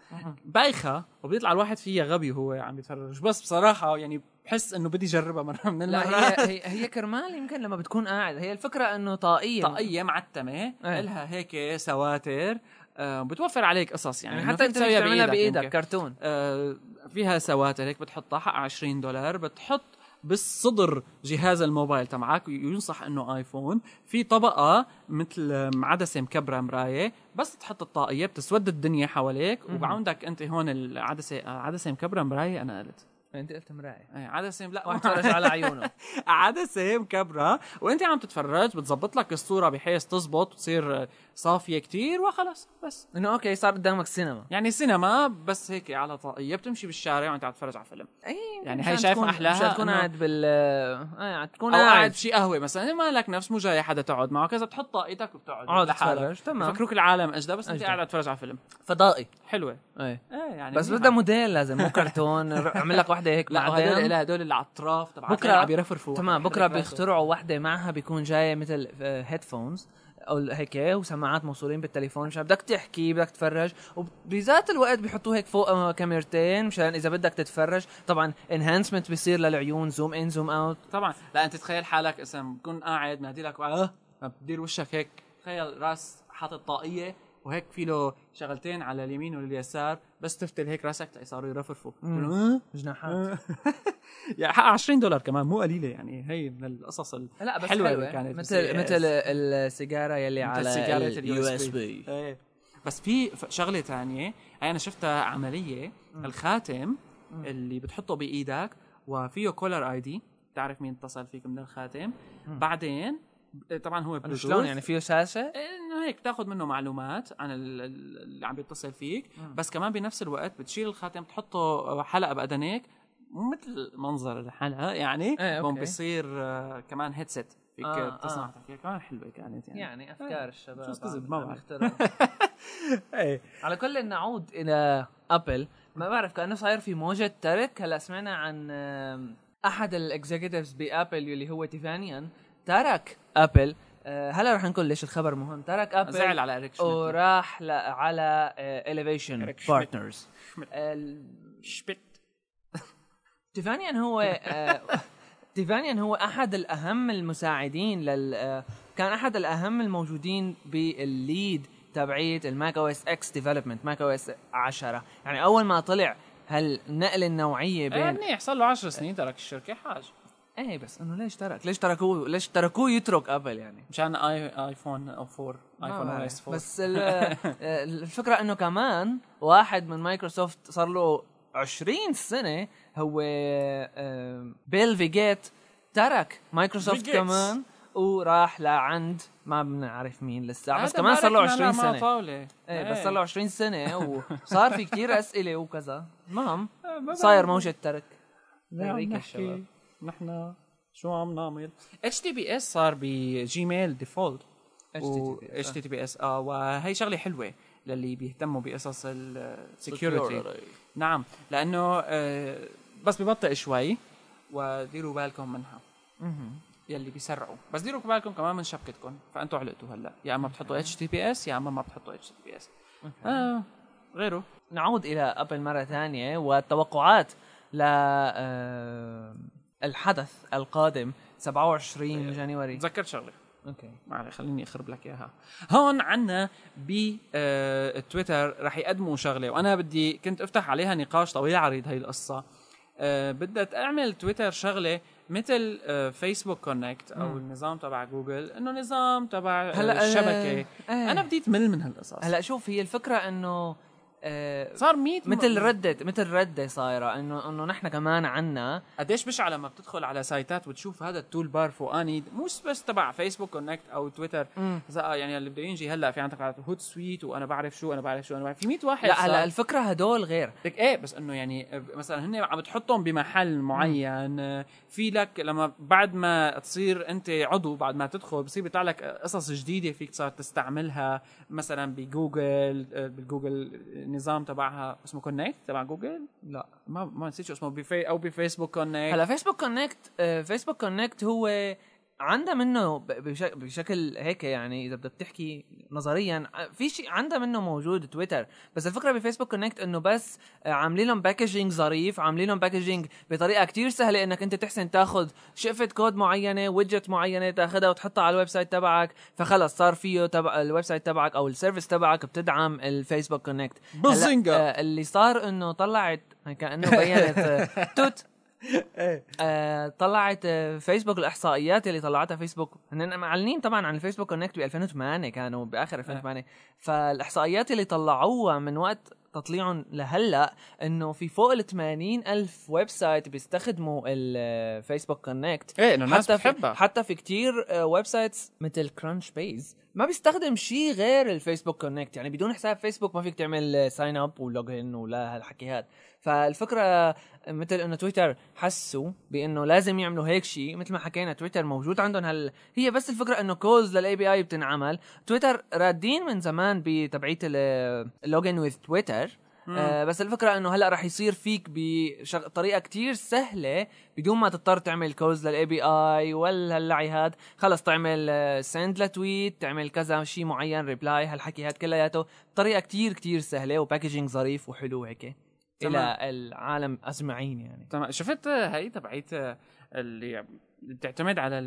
بايخة وبيطلع الواحد فيها غبي وهو عم يتفرج بس بصراحة يعني بحس إنه بدي اجربها مرة من لا هي هي هي كرمال يمكن لما بتكون قاعد هي الفكرة إنه طاقية. طاقية معتمة إيه. لها هيك سواتر آه، بتوفر عليك قصص يعني, يعني حتى أنت بتعملها بإيدك يمكن. كرتون. آه، فيها سواتر هيك بتحطها حق 20 دولار بتحط بالصدر جهاز الموبايل تبعك. ينصح إنه آيفون في طبقة مثل عدسة مكبره مراية بس تحط الطاقية بتسود الدنيا حواليك. وعندك أنت هون العدسة عدسة مكبره مراية أنا قلت. انت قلت مراية. إيه عدسه لا واحد تفرج على عيونه. عدسه مكبره وانت عم تتفرج بتظبط لك الصورة بحيث تزبط وتصير صافية كتير وخلص بس. إنه okay صار قدامك سينما. يعني سينما بس هيك على طاقيه بتمشي بالشارع وانت عم تتفرج على فيلم. اي يعني هي شايفة أحلاها مشان تكون قاعد بال آه تكون قاعد بشي قهوة مثلا. ما لك نفس مو جاي حدا تقعد معه كذا بتحط طاقيتك وبتقعد. اقعد. تتفرج تمام. بفكروك العالم أجدى بس أنت. قاعد تتفرج على فيلم. فضائي. حلوة. إيه. إيه يعني بس. بدها موديل لازم مو كرتون. اعمل لك وحده هيك لا هدول لا هدول اللي على الأطراف تبع بكرة- عم يرفرفوا تمام بكرة بيخترعوا وحدة معها بيكون جاية مثل headphones أو هيك وسماعات موصولين بالتليفون. مشان بدك تحكي بدك تتفرج وبذات الوقت بيحطوه هيك فوق آه، كاميرتين مشان إذا بدك تتفرج. طبعا enhancement بيصير للعيون zoom in zoom out طبعا. لا أنت تخيل حالك اسم بكون قاعد نادي لك آه بتدير وشك هيك. تخيل راس حاطط طاقية وهيك في له شغلتين على اليمين واليسار بس تفتل هيك راسك تلاقي صاروا يرفرفوا مم. جناحات يعني حق 20 دولار كمان مو قليلة يعني هي من القصص ال- لا بس حلوة حلوة, اللي كانت مثل مثل. السيجارة يلي على ال USB. إيه. بس في شغلة ثانية هي أنا شفتها عملية الخاتم اللي بتحطه بإيدك وفيه caller ID تعرف مين اتصل فيك من الخاتم؟ بعدين طبعا هو بلوتوث شلون؟ يعني فيه شاشة؟ انه هيك تاخذ منه معلومات عن ال- ال- اللي عم بيتصل فيك بس كمان بنفس الوقت بتشيل الخاتم تحطه حلقة باذنيك مو مثل منظر الحلقة يعني إيه، هون. بيصير آه، كمان headset فيك آه، تصنع آه. تحكي كمان حلوة كانت يعني, يعني أفكار الشباب شو عم- ما بعرف. إيه على كل نعود إلى أبل ما بعرف كأنه صاير في موجة ترك هلأ سمعنا عن أحد ال executives بأبل اللي هو تيفانيان ترك أبل آه، هلا رح نقول ليش الخبر مهم. ترك أبل زعل على إريك شميت. وراح على Elevation Partners. شبت تيفانيان هو آه، تيفانيان هو أحد الأهم المساعدين لل آه، كان أحد الأهم الموجودين بال lead تبعيه ال Mac OS X development Mac OS 10 يعني أول ما طلع هالنقلة النوعية بين منيح صار له 10 سنين ترك الشركة حاج. إيه بس إنه ليش ترك ليش تركوه ليش تركوه يترك أبل يعني مشان اي iPhone O 4 ما iPhone OS 4 بس ال- الفكرة إنه كمان واحد من مايكروسوفت صار له 20 سنة هو Bill Veghte ترك مايكروسوفت. كمان وراح لعند ما بنعرف مين لسه بس كمان صار له بارك 20 لنا مع سنة طاولة. إيه بس صار له 20 سنة وصار في كتير أسئلة وكذا المهم صاير. موجة ترك نحكي الشباب. نحن شو عم نعمل؟ HTTPS صار ب Gmail default HTTPS آه وهي شغلة حلوة للي بيهتموا بقصص ال security نعم لأنه آه، بس ببطئ شوي وديروا بالكم منها. يلي بيسرعوا. بس ديروا بالكم كمان من شبكتكم فأنتوا علقتوا هلأ. يا إما بتحطوا HTTPS يا إما ما بتحطوا HTTPS غيره. نعود إلى ابل مرة ثانية والتوقعات ل آه، الحدث القادم 27 January تذكرت شغله okay. معلش خليني أخرب لك إياها. هون عنا بتويتر رح يقدموا شغلة وأنا بدي كنت أفتح عليها نقاش طويل عريض هي القصة. أه بدها تعمل تويتر شغلة مثل أه Facebook Connect أو مم. النظام تبع جوجل إنه نظام تبع هلا هلا آه، الشبكه إيه. أنا بدي تمل من هالقصص. هلا شوف هي الفكرة إنه آه، صار 100 مثل ردة مثل ردة صايرة إنه إنه نحن كمان عنا. قديش بشعة لما بتدخل على سايتات وتشوف هذا ال toolbar فوقاني مو بس تبع Facebook Connect أو تويتر إذا يعني اللي بده ينجي هلأ في عندك Hootsuite وأنا بعرف شو أنا بعرف شو أنا بعرف. في 100 واحد لا هلأ صار. الفكرة هدول غير. لك إيه بس إنه يعني مثلا هن عم تحطهم بمحل معين آه، في لك لما بعد ما تصير أنت عضو بعد ما تدخل بصير بيطلع لك قصص جديدة فيك صار تستعملها مثلا بجوجل آه، بالجوجل نظام تبعها اسمه Connect تبع جوجل لا. ما ما نسيت شو اسمه. بفي أو ب Facebook Connect هلا Facebook Connect Facebook Connect هو عندها منه ب- بشك- بشكل هيك يعني إذا بدك تحكي نظريا في شيء عندها منه موجود تويتر. بس الفكرة ب Facebook Connect إنه بس آه، عاملين لهم packaging ظريف عاملين لهم packaging بطريقة كتير سهلة إنك أنت تحسن تاخذ شقفة كود معينة widget معينة تاخذها وتحطها على ال website تبعك. فخلص صار فيه تبع ال website تبعك أو ال service تبعك بتدعم ال Facebook Connect. آه، اللي صار إنه طلعت كأنه بينت آه، توت آه طلعت فيسبوك الإحصائيات اللي طلعتها فيسبوك. هن معلنين طبعا عن ال Facebook Connect ب 2008 كانوا بآخر 2008 فالإحصائيات اللي طلعوها من وقت تطليعهم لهلأ إنه في فوق ال 80 ألف website بيستخدموا ال Facebook Connect. إيه إنه الناس بتحبها. حتى في كتير آه، websites مثل CrunchBase ما بيستخدم شيء غير ال Facebook Connect. يعني بدون حساب فيسبوك ما فيك تعمل sign up و login ولا هالحكي هذا فالفكرة مثل إنه تويتر حسوا بإنه لازم يعملوا هيك شيء مثل ما حكينا تويتر موجود عندهم هال هي بس الفكرة إنه calls لل API بتنعمل. تويتر رادين من زمان بتبعيه ال login with Twitter آه بس الفكرة إنه هلأ رح يصير فيك بطريقه كتير سهلة بدون ما تضطر تعمل calls لل API ولا هاللعي هاد خلص تعمل send ل tweet تعمل كذا شيء معين reply هالحكي هاد كلياته. بطريقه كتير كتير سهلة و packaging ظريف وحلو هيك تمام. إلى العالم اجمعين يعني تمام شفت هي تبعيت اللي بتعتمد على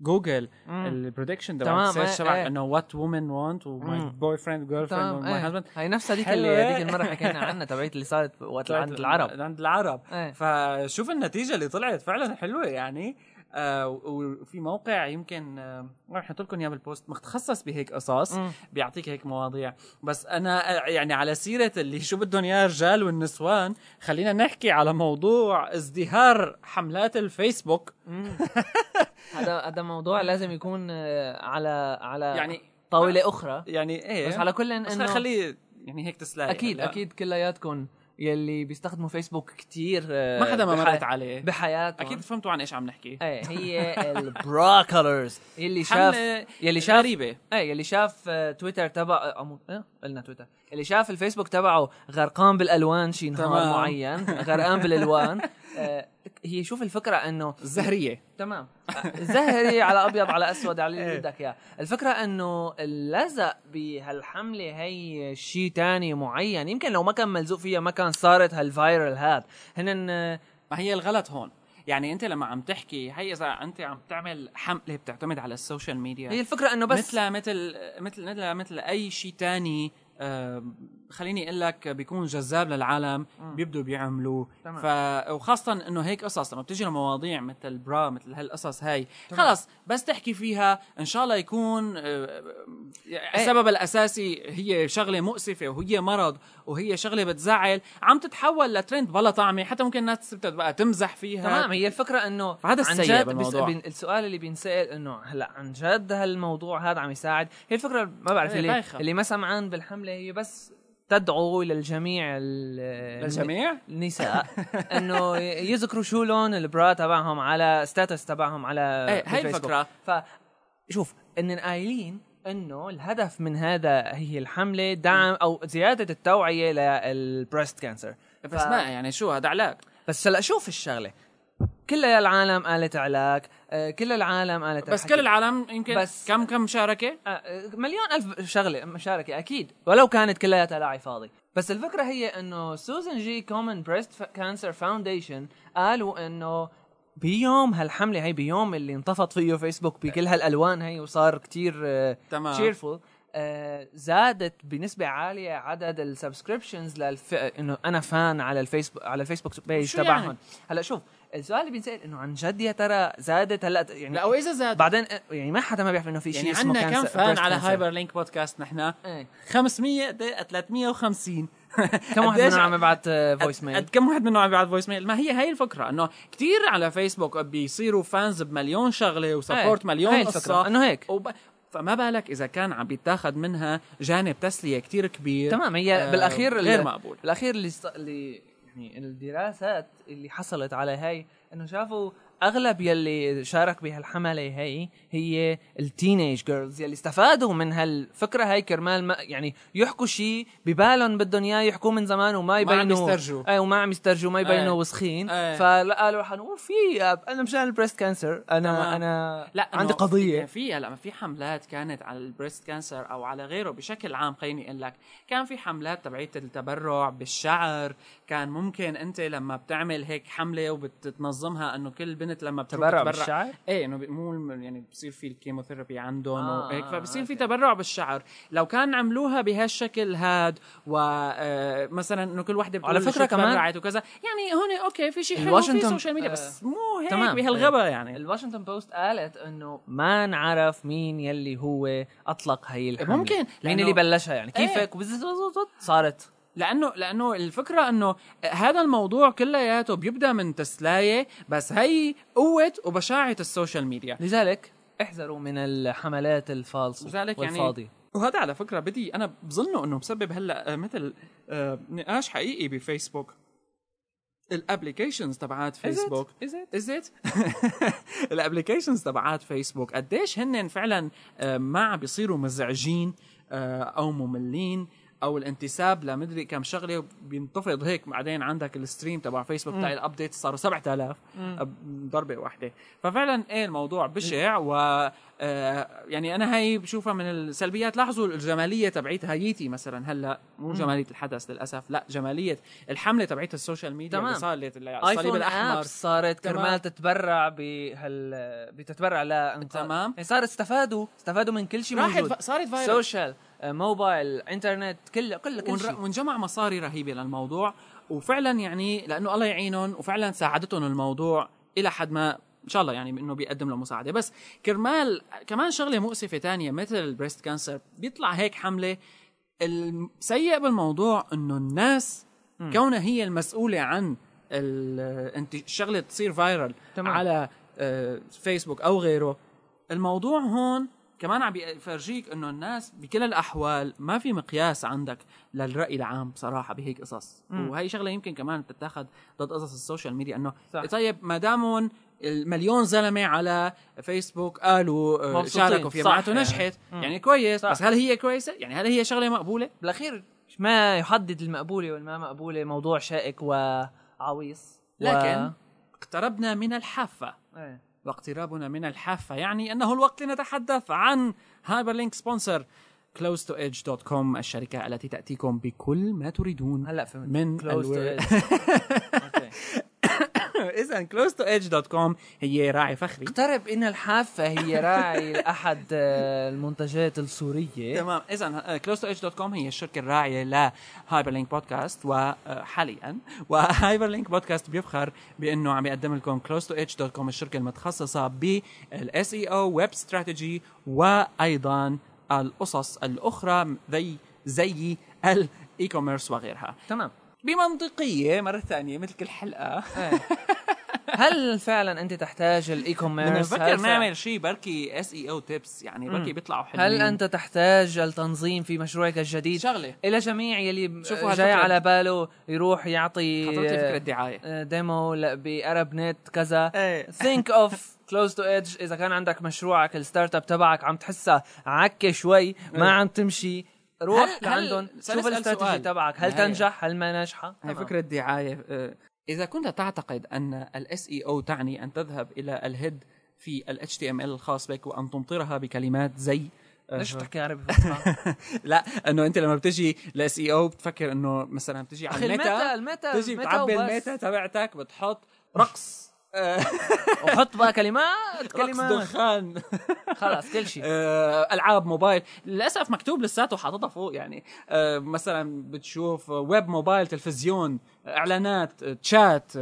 جوجل ال prediction تمام، تبع إيه، ال search تبع إيه. إنه what women want و my. boyfriend girlfriend تمام و my. husband هاي نفس هذيك. اللي هذيك المرة حكينا عنها تبعت اللي صارت وقت عند العرب عند العرب إيه. فشوف النتيجة اللي طلعت فعلا حلوة يعني آه وفي موقع يمكن آه رح أحط لكم إياه بال post متخصص بهيك قصص. بيعطيك هيك مواضيع. بس أنا آه، يعني على سيرة اللي شو بدهم إياه الرجال والنسوان خلينا نحكي على موضوع ازدهار حملات الفيسبوك. هذا هذا موضوع لازم يكون آه، على على يعني طاولة أخرى. يعني إيه. بس على كل بس إنه خليه يعني هيك تسلاية أكيد أكيد كلياتكم يلي بيستخدموا فيسبوك كتير آه، ما حدا ما مرت عليه. بحياتهم أكيد فهمتوا عن إيش عم نحكي. إيه هي ال bra colors يلي شاف يلي شاف غريبة. إيه يلي شاف آه، تويتر تبع آه،. إيه قلنا تويتر اللي شاف الفيسبوك تبعه غرقان بالألوان شي نهار. معين غرقان بالألوان آه، هي شوف الفكرة إنه الزهريه تمام. زهري على أبيض على أسود على اللي إيه. بدك إياه. الفكرة إنه اللزق بهالحملة هي شيء تاني معين. يمكن لو ما كان ملزوق فيها ما كان صارت هال viral هاد. هن ما هي الغلط هون. يعني أنت لما عم تحكي هي إذا أنت عم تعمل حملة بتعتمد على ال social media. هي الفكرة إنه بس مثل مثل مثل مثل مثل أي شيء تاني آه، خليني أقول لك بيكون جذاب للعالم بيبدوا بيعملوا تمام. ف وخاصة إنه هيك قصص لما بتيجي لمواضيع مثل برا مثل هالقصص هاي خلص بس تحكي فيها إن شاء الله يكون آه، السبب الأساسي هي شغلة مؤسفة وهي مرض وهي شغلة بتزعل عم تتحول لترند بلا طعمة حتى ممكن الناس تبدا بقى تمزح فيها تمام هي الفكرة إنه فهذا عن جد بالموضوع. بس- السؤال اللي بينسأل إنه هلأ عن جد هالموضوع هذا عم يساعد هي الفكرة ما بعرف إيه، اللي. اللي ما سمعان بالحملة هي بس تدعو للجميع ال- للجميع النساء إنه يذكروا شو لون ال bra تبعهم على status تبعهم على إيه هاي. الفكرة. ف شوف إن قايلين إنه الهدف من هذا هي الحملة دعم أو زيادة التوعية لل breast cancer بس ما يعني شو هذا علاج؟ بس هلا شوف الشغلة. كل العالم قالت علاج آه، كل العالم قالت بس. كل العالم يمكن بس- كم كم مشاركة آه، مليون ألف شغلة مشاركة أكيد ولو كانت كلياتها لاعي فاضي بس الفكرة هي أنه سوزان جي كومن بريست كانسر فاونديشن قالوا أنه بيوم هالحملة هي بيوم اللي انطفت فيه فيسبوك بكل هالألوان هي وصار كتير تمام. تشيرفول زادت بنسبة عالية عدد السبسكريبشنز للف... إنه أنا فان على الفيسبوك على الفيسبوك بيج شو تبعهم يعني؟ هلأ شوف السؤال اللي بينسأل إنه عن جد يا ترى زادت؟ هلأ يعني لا وإذا زاد بعدين يعني ما حدا ما بيعرف إنه في شيء يعني عندنا كم فان على. هايبر لينك بودكاست نحن إيه. 500 د- 350 كم واحد منهم عم يبعت voice mail كم واحد منهم عم يبعث voice mail ما هي هي الفكرة إنه كثير على فيسبوك بيصيروا fans بمليون شغلة و support إيه، مليون هي الفكرة، قصة إنه هيك. وب... فما بالك إذا كان عم بيتاخذ منها جانب تسلية كتير كبير تمام هي آه، بالأخير غير مقبول بالأخير اللي. اللي يعني الدراسات اللي حصلت على هاي إنه شافوا أغلب يلي شارك بهالحملة هي هي ال teenage girls يلي استفادوا من هالفكرة هاي كرمال ما يعني يحكوا شيء ببالهم بدهم إياه يحكوه من زمان وما ما عم يبينوا يسترجوا. اي وما عم يسترجوا ما يبينوا إيه. وسخين إيه. فقالوا حنقول في أنا مشان ال breast cancer أنا تمام. أنا لا عندي قضية في هلا في حملات كانت على ال breast cancer أو على غيره بشكل عام خليني أقول لك كان في حملات تبعية التبرع بالشعر كان ممكن أنت لما بتعمل هيك حملة وبتنظمها إنه كل بنت لما بتروح تبرع بالشعر؟ إيه إنه مو يعني بصير في ال chemotherapy عندهم آه، وهيك آه، فبصير في. تبرع بالشعر لو كان عملوها بهالشكل هاد ومثلا إنه كل وحدة على شو كمان- تبرعت وكذا يعني هون okay في شيء حلو في ال social media آه، بس مو هيك تمام. بهالغبا يعني الواشنطن بوست قالت إنه ما نعرف مين يلي هو أطلق هي الحملة ممكن، مين اللي بلشها يعني كيف. هيك و buzz صارت لأنه لأنه الفكرة إنه هذا الموضوع كلياته بيبدأ من تسلاية بس هي قوة وبشاعة ال social media. لذلك احذروا من الحملات الفالص لذلك يعني والفاضي وهذا على فكرة بدي أنا بظنه إنه مسبب هلأ مثل آه، نقاش حقيقي بفيسبوك. ال applications تبعات فيسبوك. as it as it ال applications تبعات فيسبوك. قديش هن فعلا آه، ما بيصيروا مزعجين آه، أو مملين. أو الانتساب لمدري كم شغلة بينتفض هيك بعدين عندك ال stream تبع فيسبوك تلاقي ال update صاروا 7000 ضربة واحدة. ففعلا إيه الموضوع بشع و آه، يعني أنا هي بشوفها من السلبيات. لاحظوا الجمالية تبعيت هايتي مثلا هلأ مو جمالية الحدث للأسف لا جمالية الحملة تبعيت ال social media تمام. اللي صارت اللي الصليب الأحمر. صارت. كرمال تتبرع بهال بتتبرع لا تمام. يعني صار استفادوا استفادوا من كل شيء راحت موجود. صارت viral social mobile إنترنت كل كل كل شيء. ونجمع مصاري رهيبة للموضوع. وفعلا يعني لأنه الله يعينهم وفعلا ساعدتهم الموضوع إلى حد ما إن شاء الله يعني إنه بيقدم له مساعدة. بس كرمال كمان شغلة مؤسفة تانية مثل ال breast cancer بيطلع هيك حملة. السيء بالموضوع إنه الناس كونها هي المسؤولة عن الشغله تصير viral. على آه، فيسبوك أو غيره. الموضوع هون كمان عم بيفرجيك إنه الناس بكل الأحوال ما في مقياس عندك للرأي العام بصراحة بهيك قصص وهي شغلة يمكن كمان بتتاخذ ضد قصص ال social media إنه صح. طيب ما دامهم المليون زلمة على فيسبوك قالوا آه،. شاركوا فيها معناته يعني. نجحت يعني كويس صح. بس هل هي كويسة يعني هل هي شغلة مقبولة بالأخير ما يحدد المقبولة والما مقبولة موضوع شائك وعويص لكن و... اقتربنا من الحافة إيه. واقترابنا من الحافة. يعني أنه الوقت لنتحدث عن هايبر لينك sponsor close to edge.com الشركة التي تأتيكم بكل ما تريدون هلا فهمت من Close to ألو... edge. okay. إذا close to edge.com هي راعي فخري اقترب إن الحافة هي راعي لأحد آه، المنتجات السورية تمام اذا close to edge.com هي الشركة الراعية لهايبر لينك بودكاست وحاليا وهايبر لينك بودكاست بيفخر بأنه عم يقدم لكم close to edge.com الشركة المتخصصة بال SEO web strategy وأيضا القصص الأخرى زي زي ال e-commerce وغيرها تمام بمنطقية مرة ثانية مثل كل حلقة إيه. هل فعلا أنت تحتاج ال e-commerce فع- نعمل شيء بركي SEO tips يعني بركي بيطلعوا حلوين. هل أنت تحتاج التنظيم في مشروعك الجديد؟ شغلة. إلى جميع يلي شوفوا جاي. على باله يروح يعطي خطرت لي فكرة دعاية. demo بارب نت كذا. think of close to edge إذا كان عندك مشروعك ال start up تبعك عم تحسها عكة شوي ما عم تمشي روح هل- لعندهم هل- شوف الاستراتيجي. تبعك. هل تنجح؟ هل ما ناجحه هي تمام. فكرة دعاية آه، إذا كنت تعتقد أن SEO تعني أن تذهب إلى ال head في ال HTML الخاص بك وأن تمطرها بكلمات زي آه، ليش بتحكي عربي؟ لا إنه أنت لما بتجي ل SEO بتفكر إنه مثلا بتجي على ال meta ال meta بتجي بتعبي. ال meta تبعتك بتحط رقص آه، وحط بقى كلمات رقص كلمات. دخان. خلاص كل شيء. آه، ألعاب موبايل. للأسف مكتوب لساته حاططها فوق يعني. مثلا بتشوف web mobile تلفزيون. إعلانات تشات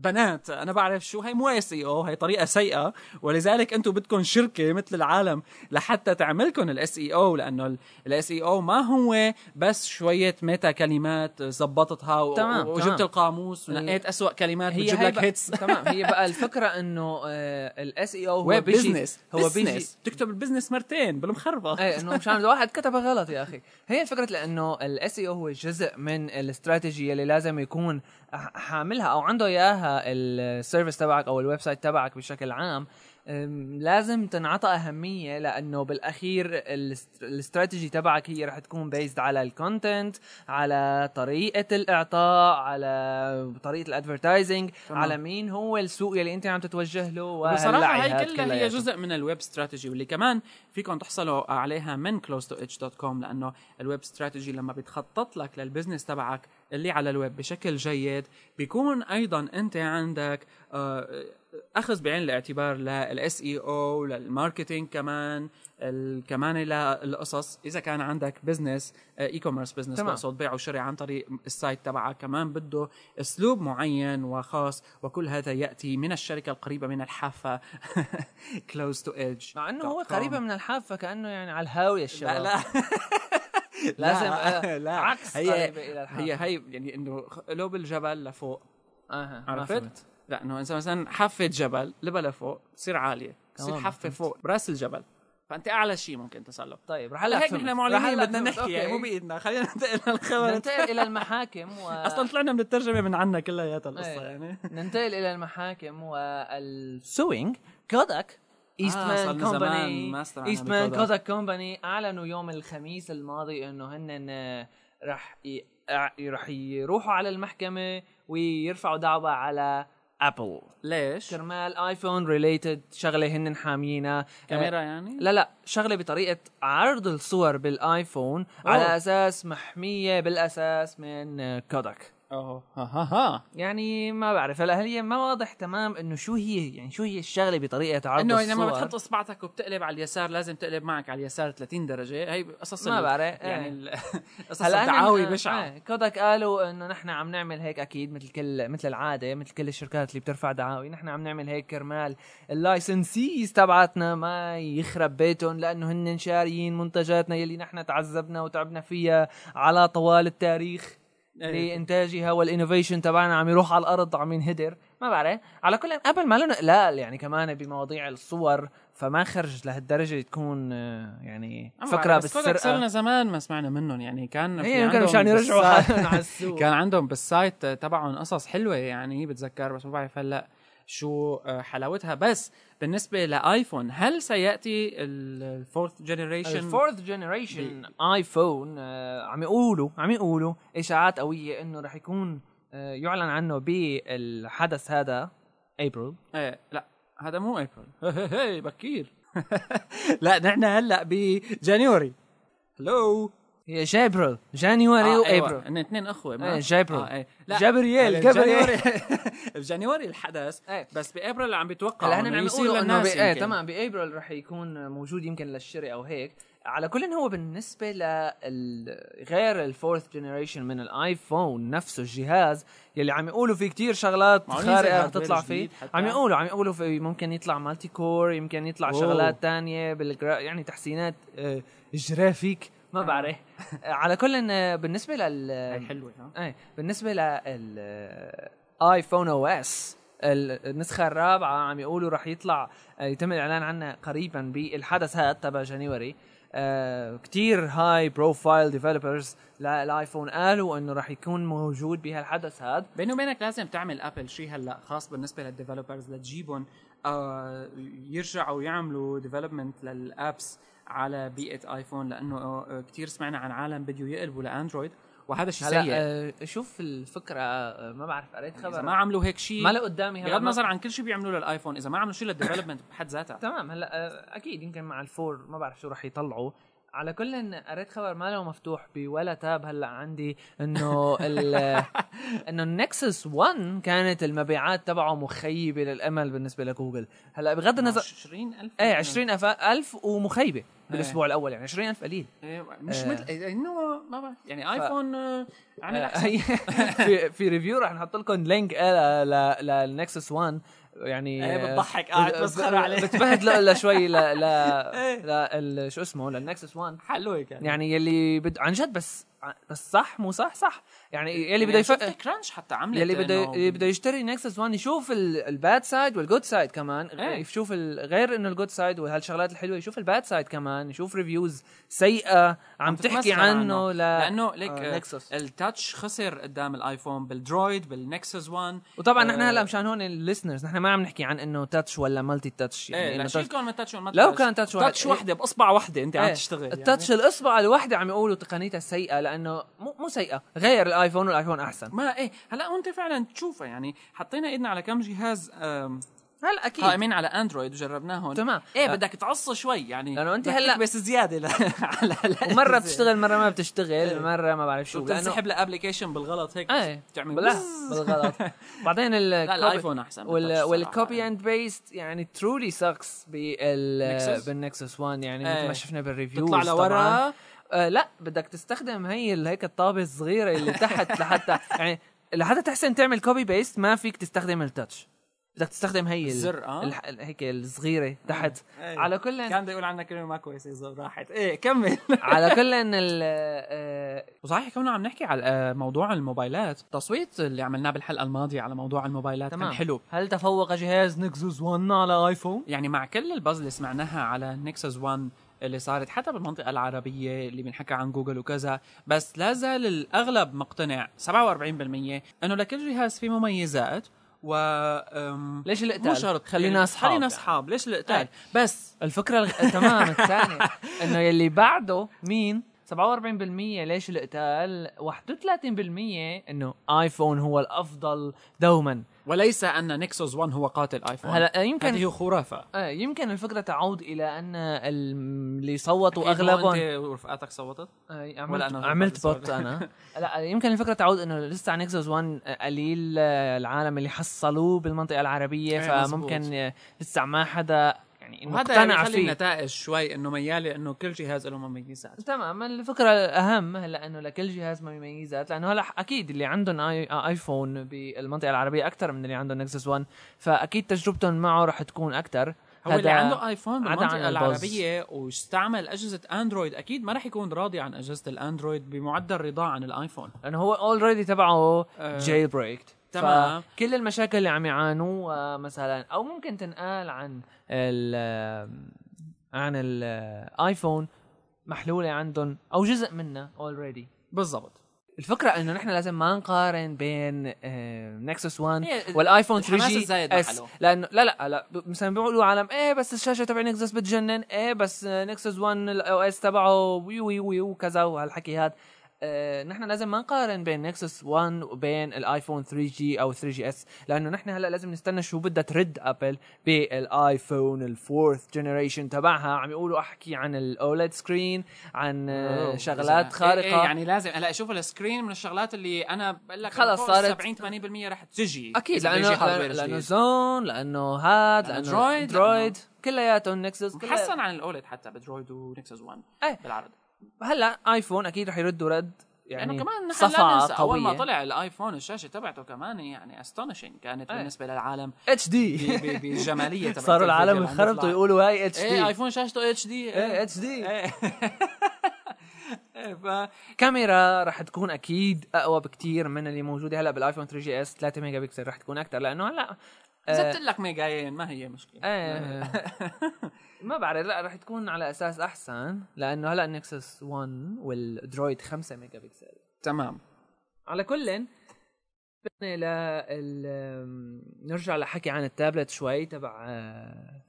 بنات. أنا بعرف شو هي مو SEO هي طريقة سيئة. ولذلك أنتم بدكم شركة مثل العالم لحتى تعملكم ال SEO لأنه ال SEO ما هو بس شوية meta كلمات زبطتها و- تمام، وجبت تمام. القاموس ونقيت اسوء كلمات هي بتجيب هي لك hits تمام. هي بقى الفكرة إنه ال SEO هو business هو بيجي business تكتب ال business مرتين بالمخربة. إيه إنه مشان واحد كتبها غلط يا أخي. هي الفكرة لأنه ال SEO هو جزء من الاستراتيجي اللي لازم يكون ح- حاملها أو عنده إياها ال service تبعك أو ال website تبعك بشكل عام لازم تنعطى أهمية لأنه بالأخير ال str- ال strategy تبعك هي رح تكون based على ال content على طريقة الإعطاء على طريقة ال advertising. على مين هو السوق اللي أنت عم تتوجه له وهاللعي هي كلها هي. جزء من ال web strategy واللي كمان فيكم تحصلوا عليها من close to edge.com لأنه ال web strategy لما بيتخطط لك لل business تبعك اللي على الويب بشكل جيد. بيكون أيضا أنت عندك آه، أخذ بعين الاعتبار لل SEO لل marketing كمان كمان للقصص إذا كان عندك business e-commerce business. بقصد بيع وشراء عن طريق ال site تبعك كمان بده أسلوب معين وخاص وكل هذا يأتي من الشركة القريبة من الحافة close to edge مع إنه هو قريبة من الحافة كأنه يعني على الهاوية لا الشباب. لا. لازم لا, آه، لا عكس هي قريبة إلى الحافة. هي هي يعني إنه قلوب الجبل لفوق أها عرفت؟ لا إنه اذا مثلا حافه جبل لبا لفوق تصير عالية تصير تمام، حافه فوق برأس الجبل فأنت أعلى شيء ممكن تصل طيب رح هلا هيك. نحن معلمين بدنا. نحكي يعني مو. بإيدنا خلينا ننتقل للخبر ننتقل إلى المحاكم و... أصلا طلعنا من الترجمة من عنا كلياتها القصة إيه. يعني ننتقل إلى المحاكم والسوينج كوداك ايستمان صرنا زمان company ما استمعنا ايستمان بكوداك. كوداك company أعلنوا يوم الخميس الماضي إنه هن آه، رح ي... آه، رح يروحوا على المحكمة ويرفعوا دعوة على ابل ليش؟ كرمال ايفون related شغلة هن حاميينها كاميرا آه، يعني؟ لا لا شغلة بطريقة عرض الصور بالايفون على أساس محمية بالأساس من كوداك أوه. ها ها ها. يعني ما بعرف هلا هي ما واضح تمام إنه شو هي يعني شو هي الشغلة بطريقة عرض إنه لما بتحط إصبعتك وبتقلب على اليسار لازم تقلب معك على اليسار 30 درجة. هي قصص ما بعرف، يعني إيه. ال- قصص هلا الدعاوي هن- بشعه آه، كوداك قالوا إنه نحن عم نعمل هيك أكيد مثل كل مثل العادة مثل كل الشركات اللي بترفع دعاوي. نحن عم نعمل هيك كرمال ال licenses تبعتنا ما يخرب بيتهم لأنه هن شاريين منتجاتنا يلي نحن تعذبنا وتعبنا فيها على طوال التاريخ. إيه. لانتاجها وال innovation تبعنا عم يروح على الأرض عم ينهدر. ما بعرف. على كل ابل ما لنا قلال يعني كمان بمواضيع الصور فما خرج لهالدرجة تكون آه، يعني فكرة بالسرقة. زمان ما سمعنا منهم. يعني كان في هي يمكن عندهم مشان يرجعوا على السوق. كان عندهم بال site تبعهم قصص حلوة يعني بتذكر بس ما بعرف هلأ شو آه، حلاوتها. بس بالنسبة لايفون هل سيأتي ال fourth generation ال fourth generation ايفون عم يقولوا عم يقولوا إشاعات قوية إنه رح يكون آه، يعلن عنه بالحدث هذا ابريل إيه لا هذا مو ابريل هي بكير. لا نحن هلأ ب January هلو هي جابريل January آه أيوة. وابريل هن اثنين أخوة ما إيه، جابريل. آه إيه. لا جابرييل، هلا جابرييل. ب January الحدث إيه. بس بإبريل عم بيتوقع هلا هن عم يقولوا إنه ب... إيه يمكن. تمام بإبريل رح يكون موجود يمكن للشراء أو هيك على كل هو بالنسبة لل غير ال fourth generation من الايفون نفسه الجهاز يلي عم يقولوا في كتير شغلات خارقة hardware تطلع فيه؟ عم يقولوا عم يقولوا في ممكن يطلع multi-core يمكن يطلع أوه. شغلات تانية بال gra يعني تحسينات آه، جرافيك ما بعرف. على كل آه، بالنسبة لل حلوة ها؟ إيه بالنسبة للايفون أو إس النسخة الرابعة عم يقولوا رح يطلع آه، يتم الإعلان عنها قريبا بالحدث هذا تبع January آه كتير high profile developers للايفون قالوا إنه رح يكون موجود بهالحدث هذا. بيني وبينك لازم تعمل ابل شيء هلأ خاص بالنسبة لل developers لتجيبهم آه يرجعوا يعملوا development لل apps على بيئة آيفون لأنه آه كثير سمعنا عن عالم بدهن يقلبوا لأندرويد وهذا شيء هلا سيء. آه شوف الفكرة آه ما بعرف قريت إذا خبر؟ ما عملوا هيك شيء ما له قدامي هلا بغض النظر عن كل شيء بيعملوه للآيفون إذا ما عملوا شيء للديفلوبمنت بحد ذاتها. تمام هلا أكيد يمكن مع الفور ما بعرف شو رح يطلعوا. على كل إن قريت خبر ما له مفتوح بولا تاب هلأ عندي إنه ال إنه النكسس 1 كانت المبيعات تبعه مخيبة للأمل بالنسبة لجوجل. هلأ بغض النظر 20000 إيه 20000 ومخيبة بالأسبوع الأول يعني 20000 قليل. إيه، مش آه. مثل إيه، إنه ما بعرف. يعني ايفون آه، عمل آه، أحسن. في في review رح نحط لكم link ل- للنكسس 1 يعني آه، بتضحك، قاعد بت- بسخر عليه. بتبهدله الا شوي ل ل إيه. ل شو اسمه للنكسس 1 حلوة كان يعني يلي بد عن جد بس بس صح مو صح؟ صح. يعني يلي بده يعني يف... شفت Crunch حتى عملت يلي بده إنه- بده يشتري نكسس 1 يشوف ال bad side وال good side كمان إيه. يشوف غير إنه ال good side وهالشغلات الحلوة يشوف ال bad side كمان يشوف reviews سيئة عم تحكي تتمسخر عنه ل لأنه ليك آه، آه نكسس. ال touch خسر قدام الايفون بال Droid بالنكسس 1 وطبعا نحن آه، هلأ مشان هون ال listeners نحن ما عم نحكي عن إنه touch ولا multi-touch إيه لا touch- شيلكم من touch وما لو touch. كان touch واحد- touch وحدة بأصبع وحدة أنت عم إيه، تشتغل ال touch يعني. الأصبع الواحده عم يقولوا تقنيتها سيئة لأنه مو مو سيئة غير الايفون والايفون أحسن ما إيه هلا وانت فعلا تشوفها يعني حطينا إيدنا على كم جهاز هلا أكيد قائمين على اندرويد وجربناهم تمام. إيه آه. بدك تعص شوي يعني لأنه أنت بدك هلأ- تكبس زيادة ل... على ومرة بتشتغل مرة ما بتشتغل مرة ما بعرف شو لأنه وبتنسحب لأبلكيشن بالغلط هيك إيه بتعمل بلا. بالغلط بعدين ال لا الايفون أحسن وال والكوبي. اند بيست يعني ترولي سكس بال؟ بالنكسس 1 يعني مثل إيه. ما شفنا بالريفيوز تطلع. لورا آه لا بدك تستخدم هي هيك الطابة الصغيرة اللي تحت لحتى يعني لحتى تحسن تعمل كوبي بيست ما فيك تستخدم التاتش بدك تستخدم هي ال- الزر آه. هيك الصغيرة تحت. إيه. على كل كان بده يقول عنها كلمة ما كويسة زو راحت. إيه كمل. على كل إن ال آه، وصحيح كنا عم نحكي على آه، موضوع الموبايلات. التصويت اللي عملناه بالحلقة الماضية على موضوع الموبايلات تمام. كان حلو. هل تفوق جهاز نكسوس 1 على ايفون؟ يعني مع كل البز اللي سمعناها على نكسس 1 اللي صارت حتى بالمنطقة العربية اللي بنحكى عن جوجل وكذا بس لا زال الأغلب مقتنع 47% إنه لكل جهاز فيه مميزات و أم، ليش مو القتال؟ شرط خلينا أصحاب خلينا. أصحاب ليش القتال إيه. بس الفكرة الغ... تمام الثانية إنه يلي بعده مين 47% ليش القتال 31% إنه آيفون هو الأفضل دوما. وليس أن نكسوس 1 هو قاتل آيفون. هلا يمكن هذه خرافة. آه يمكن الفكرة تعود إلى أن ال- اللي صوتوا مو اغلبهم أنت ورفقاتك صوتت؟ آه، ولا عملت أنا عملت vote أنا. لا يمكن الفكرة تعود إنه لسه على نكسس 1 قليل آه، العالم اللي حصلوه بالمنطقة العربية إيه، فممكن. آه، لسه ما حدا يعني وهذا مقتنع بيخلي فيه النتائج شوي إنه ميالة إنه كل جهاز له مميزات. تمام الفكرة الأهم هلأ إنه لكل جهاز مميزات لأنه هلأ أكيد اللي عندهم آي آيفون بالمنطقة العربية أكثر من اللي عندهم نكسس 1 فأكيد تجربتهم معه رح تكون أكثر هو اللي عنده ايفون بالمنطقة. العربية واستعمل أجهزة اندرويد أكيد ما راح يكون راضي عن أجهزة الاندرويد بمعدل رضاه عن الايفون لأنه هو already تبعه آه، jailbreaked تمام. فكل المشاكل اللي عم يعانوها مثلا أو ممكن تنقال عن ال عن الايفون محلولة عندهم أو جزء منها already بالضبط الفكرة إنه نحن لازم ما نقارن بين Nexus 1 هي والآيفون الحماس 3GS. لأنه لا لا لا مثلا بيقولوا عالم إيه بس الشاشة تبع Nexus بتجنن إيه بس Nexus 1 ال OS تبعه way way way وكذا وهالحكي هذا آه، نحن لازم ما نقارن بين Nexus 1 وبين الآيفون 3G أو 3GS لأنه نحن هلأ لازم نستنى شو بدها ترد أبل بالآيفون ال fourth generation تبعها عم يقولوا أحكي عن ال OLED screen عن آه، شغلات إذا- خارقه إيه إيه يعني لازم هلأ شوف ال screen من الشغلات اللي أنا بقول لك خلص صارت- 70 80% رح تجي أكيد لأنه لأنه. زون لأنه هاد لأنه Droid، Droid كلياتهم Nexus كلها- محسن عن ال OLED حتى ب Droid و Nexus 1 إيه. بالعرض هلا آيفون أكيد رح يردوا رد يعني يعني كمان نحن لا ننسى أول ما طلع الآيفون الشاشة تبعته كمان يعني astonishing كانت إيه. بالنسبة للعالم HD بالجماليه تبعت صاروا العالم انخرطوا. يقولوا هاي اتش إيه دي آيفون شاشته اتش دي إيه اتش دي إيه. إيه، ف كاميرا رح تكون أكيد أقوى بكتير من اللي موجودة هلا بالآيفون 3GS 3 جي إس 3 ميجا بكسل رح تكون أكثر لأنه هلا زدت لك ميجاين ما هي مشكلة. إيه. ما بعرف لا رح تكون على أساس أحسن لأنه هلا Nexus 1 وال Droid 5 ميجا بكسل تمام. على كل نرجع لحكي عن التابلت شوي تبع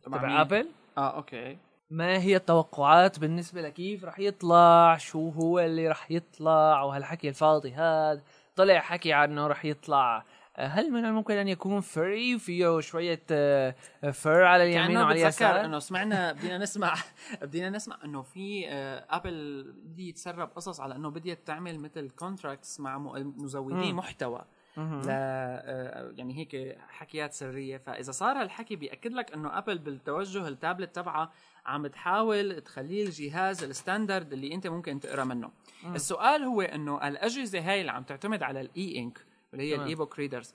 تبع تبع؟ ابل آه okay. ما هي التوقعات بالنسبة لكيف رح يطلع؟ شو هو اللي رح يطلع؟ وهالحكي الفاضي هذا. طلع حكي عنه رح يطلع. هل من الممكن أن يكون فري فيه شوية آه، فر على اليمين وعلى اليسار إنه سمعنا بدينا نسمع بدينا نسمع إنه في آه، ابل بدي يتسرب قصص على إنه بديت تعمل مثل contracts مع مزودي. محتوى مهم. ل آه، يعني هيك حكيات سرية فإذا صار هالحكي بيأكد لك إنه ابل بالتوجه التابلت تبعها عم تحاول تخليه الجهاز ال standard اللي أنت ممكن تقرأ منه. السؤال هو إنه الأجهزة هاي اللي عم تعتمد على ال E-ink اللي هي تمام. ال e-book readers.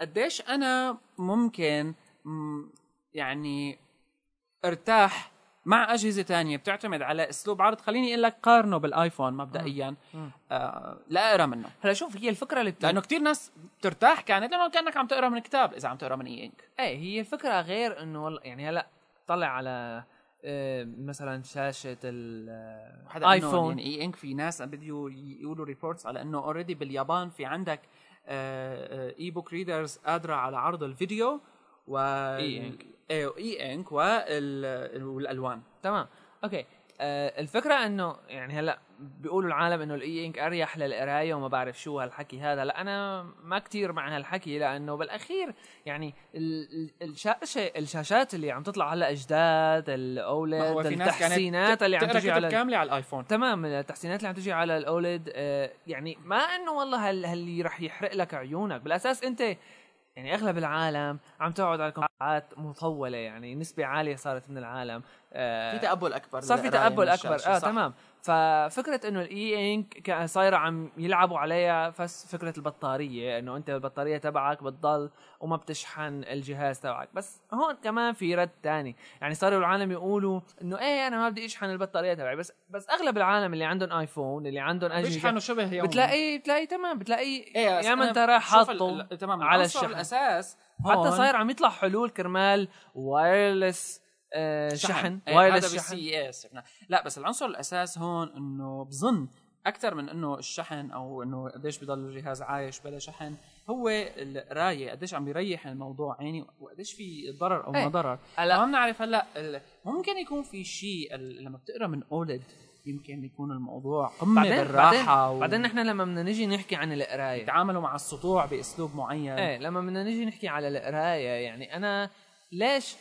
قديش أنا ممكن مم، يعني أرتاح مع أجهزة تانية بتعتمد على أسلوب عرض. خليني أقول لك قارنه بالآيفون مبدئيا. مم. آه لا أقرأ منه. هلا شوف هي الفكرة اللي بت... لأنه كتير ناس بترتاح كانت لأنه كأنك عم تقرأ من كتاب إذا عم تقرأ من E-ink. إيه هي الفكرة غير إنه والله يعني هلا طلع على آه، مثلا شاشة الايفون يعني E-ink في ناس بديو يقولوا reports على إنه already باليابان في عندك e-book readers قادرة على عرض الفيديو و E-ink. إيه E-ink وال- والألوان. تمام. okay. آه الفكرة إنه يعني هلأ بيقولوا العالم إنه ال E-ink أريح للقراية وما بعرف شو هالحكي هذا لأ أنا ما كتير مع هالحكي لأنه بالأخير يعني ال- ال- الشاشة الشاشات اللي عم تطلع هلأ جداد الاولد التحسينات اللي عم تجي على كاملة على الآيفون. تمام التحسينات اللي عم تجي على الاولد آه يعني ما إنه والله هال هاللي رح يحرق لك عيونك بالأساس أنت يعني أغلب العالم عم تقعد على كمبيوترات مطولة يعني نسبة عالية صارت من العالم. آه، في تقبل أكبر صار في تقبل أكبر. آه صح. تمام. ففكرة إنه الاي انك صايرة عم يلعبوا عليها بس فكرة البطارية إنه أنت البطارية تبعك بتضل وما بتشحن الجهاز تبعك. بس هون كمان في رد تاني. يعني صاروا العالم يقولوا إنه إيه أنا ما بدي أشحن البطارية تبعي. بس بس أغلب العالم اللي عندهم آيفون اللي عندهم أجهزة بيشحنوا شبه يومي بتلاقي بتلاقي تمام بتلاقي إيه يا ما انت رايح حاطه تمام على الشحن. الأساس حتى صاير عم يطلع حلول كرمال wireless شحن. إيه، wireless شحن. بال CES لا بس العنصر الأساس هون إنه بظن أكثر من إنه الشحن أو إنه قديش بضل الجهاز عايش بلا شحن هو القرايه قديش عم بيريح الموضوع يعني وقديش في ضرر أو ما إيه. ضرر. هلا- ما بنعرف هلأ ممكن يكون في شيء لما بتقرأ من أولد يمكن يكون الموضوع قمة بعدين بالراحة بعدين, بعدين نحن لما بدنا نجي نحكي عن القراية. يتعاملوا مع السطوع بأسلوب معين. إيه لما بدنا نجي نحكي على القراية يعني أنا ليش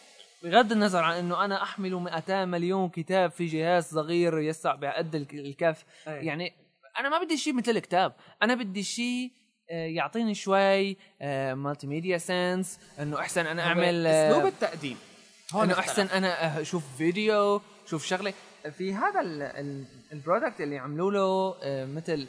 بغض النظر عن إنه أنا أحمل 200 مليون كتاب في جهاز صغير يسع بقد الك- الكف إيه. يعني أنا ما بدي شيء مثل الكتاب أنا بدي شيء آه، يعطيني شوي multimedia sense إنه أحسن أنا أعمل آه، أسلوب التقديم هون إنه. أحسن أنا أشوف فيديو شوف شغلة في هذا ال- ال- product اللي عملوا له آه، مثل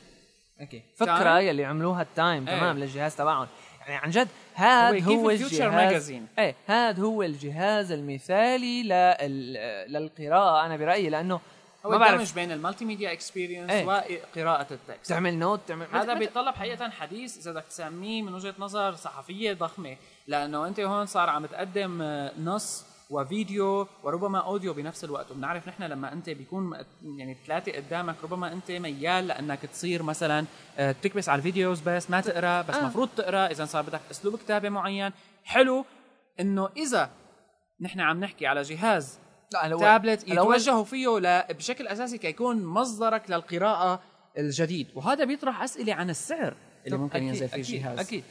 okay فكرة؟ يلي عملوها ال Time. تمام للجهاز تبعهم يعني عن جد هذا هو هو الجهاز magazine. إيه هذا هو الجهاز المثالي لل- للقراءة أنا برأيي لأنه هو ما بعرف الدمج بين ال multimedia experience إيه. وقراءة ال text تعمل note تعمل هذا بيتطلب حقيقة حديث إذا بدك تسميه من وجهة نظر صحفية ضخمة لأنه أنت هون صار عم تقدم نص وفيديو وربما audio بنفس الوقت. وبنعرف نحن لما أنت بيكون يعني ثلاثة قدامك ربما أنت ميال لأنك تصير مثلا آه، تكبس على ال videos بس ما تقرأ بس آه. مفروض تقرأ. إذا صار بدك أسلوب كتابة معين. حلو إنه إذا نحن عم نحكي على جهاز لا تابلت يتوجهوا فيه ل... بشكل أساسي كيكون مصدرك للقراءة الجديد. وهذا بيطرح أسئلة عن السعر اللي ممكن أكيد- ينزل فيه الجهاز. أكيد.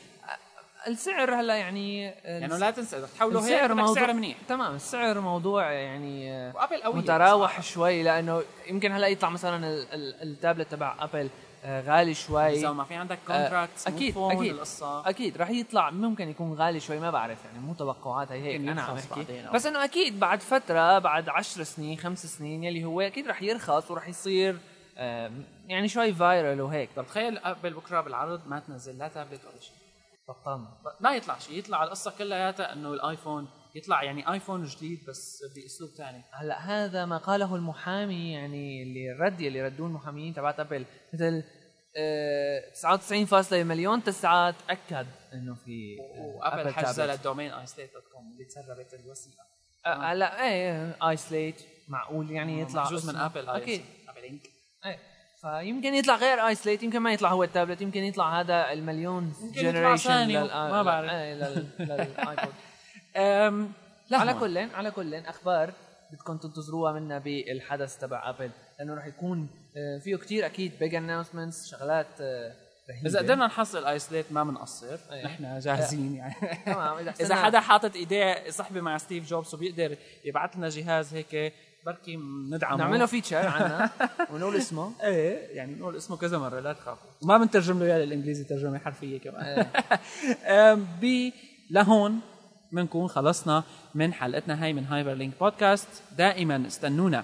السعر هلا يعني يعني لا تنسى إذا تحوله هيك موضوع سعر منيح. تمام السعر موضوع يعني آه، وأبل قوية متراوح بصراحة. شوي لأنه يمكن هلا يطلع مثلا ال- ال- التابلت تبع أبل آه، غالي شوي. إذا ما في عندك contract أكيد أكيد أكيد رح يطلع ممكن يكون غالي شوي ما بعرف يعني مو توقعات هي هيك أنا عم أحكي. بس إنه أكيد بعد فترة بعد عشر سنين خمس سنين يلي هو أكيد رح يرخص ورح يصير يعني شوي viral وهيك. طب تخيل أبل بكرة بالعرض ما تنزل لا تابلت ولا شيء. بطلنا ما يطلع شيء يطلع القصة كلياتها إنه الآيفون يطلع يعني آيفون جديد بس بأسلوب ثاني هلأ هذا ما قاله المحامي يعني اللي الرد اللي ردوه المحاميين تبعت أبل. مثل آه، 99 مليون تسعة تاكد إنه في آه، وابل حجزها. للدومين آيسليت دوت كوم اللي تسربت الوثيقه آه، هلأ إيه اي سليت معقول يعني يطلع جزء من. أبل أكيد. أبل إنك. إيه. فيمكن يطلع غير اي سليت يمكن ما يطلع هو التابلت يمكن يطلع هذا المليون جنريشن ثاني، ما بعرف. للايبود على. كل على كل أخبار بدكم تنتظروها منا بالحدث تبع ابل لأنه راح يكون آه، فيه كتير أكيد big announcements شغلات آه، رهيبة إذا قدرنا نحصل iSlate ما بنقصر إيه. نحن جاهزين يعني تمام إذا حدا حاطط إيديه صحبه مع ستيف جوبز وبيقدر يبعث لنا جهاز هيك بركي ندعمه. نعمله feature عنا ونقول اسمه. إيه يعني نقول اسمه كذا مرة لا تخافوا. ما بنترجم له إياه للإنجليزي ترجمة حرفية كمان. إيه. ب لهون بنكون خلصنا من حلقتنا هاي من Hyperlink Podcast دائما استنونا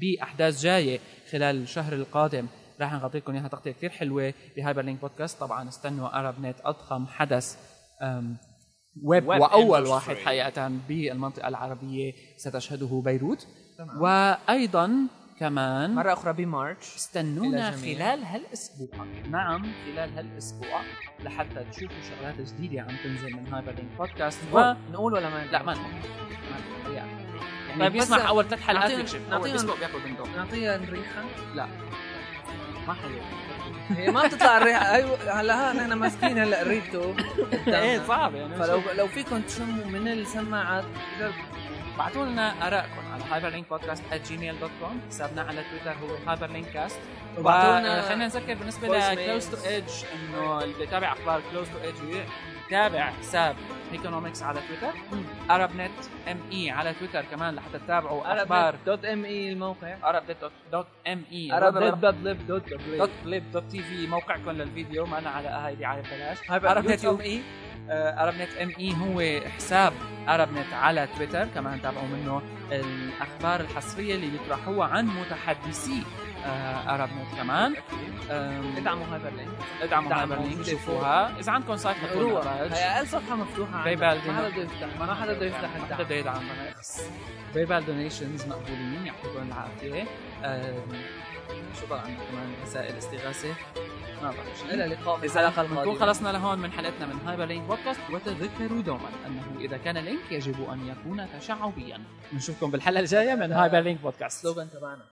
بأحداث جاية خلال الشهر القادم. راح نغطي لكم إياها تغطية كثير حلوة ب Hyperlink Podcast طبعا استنوا ArabNet أضخم حدث web, web وأول. واحد حقيقه بالمنطقة العربية ستشهده بيروت. تمام. وأيضا كمان مرة أخرى بمارش. استنونا. خلال هالأسبوع. نعم خلال هالأسبوع لحتى تشوفوا شغلات جديدة عم تنزل من Hyperlink Podcast و... نقول ولا ما لا ما نقول. يعني طيب بيسمع أول ثلاث حلقات يكشف. نعطينا- نعطيها الريحة. لا. ما حلو. هي ما بتطلع الريحة. أيوه هلا ها نحن ماسكين هلا ريحته إيه صعب يعني. فلو لو فيكم تشموا من السماعات ابعتوا لنا ارائكم على hyperlinkpodcast@gmail.com حسابنا على تويتر هو hyperlinkcast وابعتوا لنا خلينا نذكر بالنسبة لكلوز. تو ايدج انه اللي بيتابع أخبار كلوز تو ايدج يتابع حساب ايكونومكس على تويتر ارب نت ام اي على تويتر كمان لحتى تتابعوا أخبار دوت ام اي الموقع ارب دوت ام اي ارب دوت ليب دوت دوت بليب دوت تي في موقعكم للفيديو ما أنا على هاي دعايه هايبر ارب يوتيوب. ام اي ارب نت ام اي هو حساب ارب نت على تويتر كمان تابعوا منه الأخبار الحصرية اللي بيطرحوها عن متحدثي ArabNet كمان. ادعموا Hyperlink ادعموا Hyper ادعموا. link شوفوا. شوفوها. إذا عندكم site حطوا هي أقل صفحة مفتوحة بال ما حدا بده يفتح ما حدا بده يفتح ما حدا بده يدعم. PayPal donations مقبولين يعطيكم العافية. شو بقى عندنا كمان؟ رسائل استغاثة. إلى اللقاء. في إذا الحلقة نكون القادمه خلصنا لهون من حلقتنا من Hyperlink Podcast. وتذكروا دوما أنه إذا كان link يجب أن يكون تشعبيا. نشوفكم بالحلقة الجاية من Hyperlink Podcast. slogan تبعنا.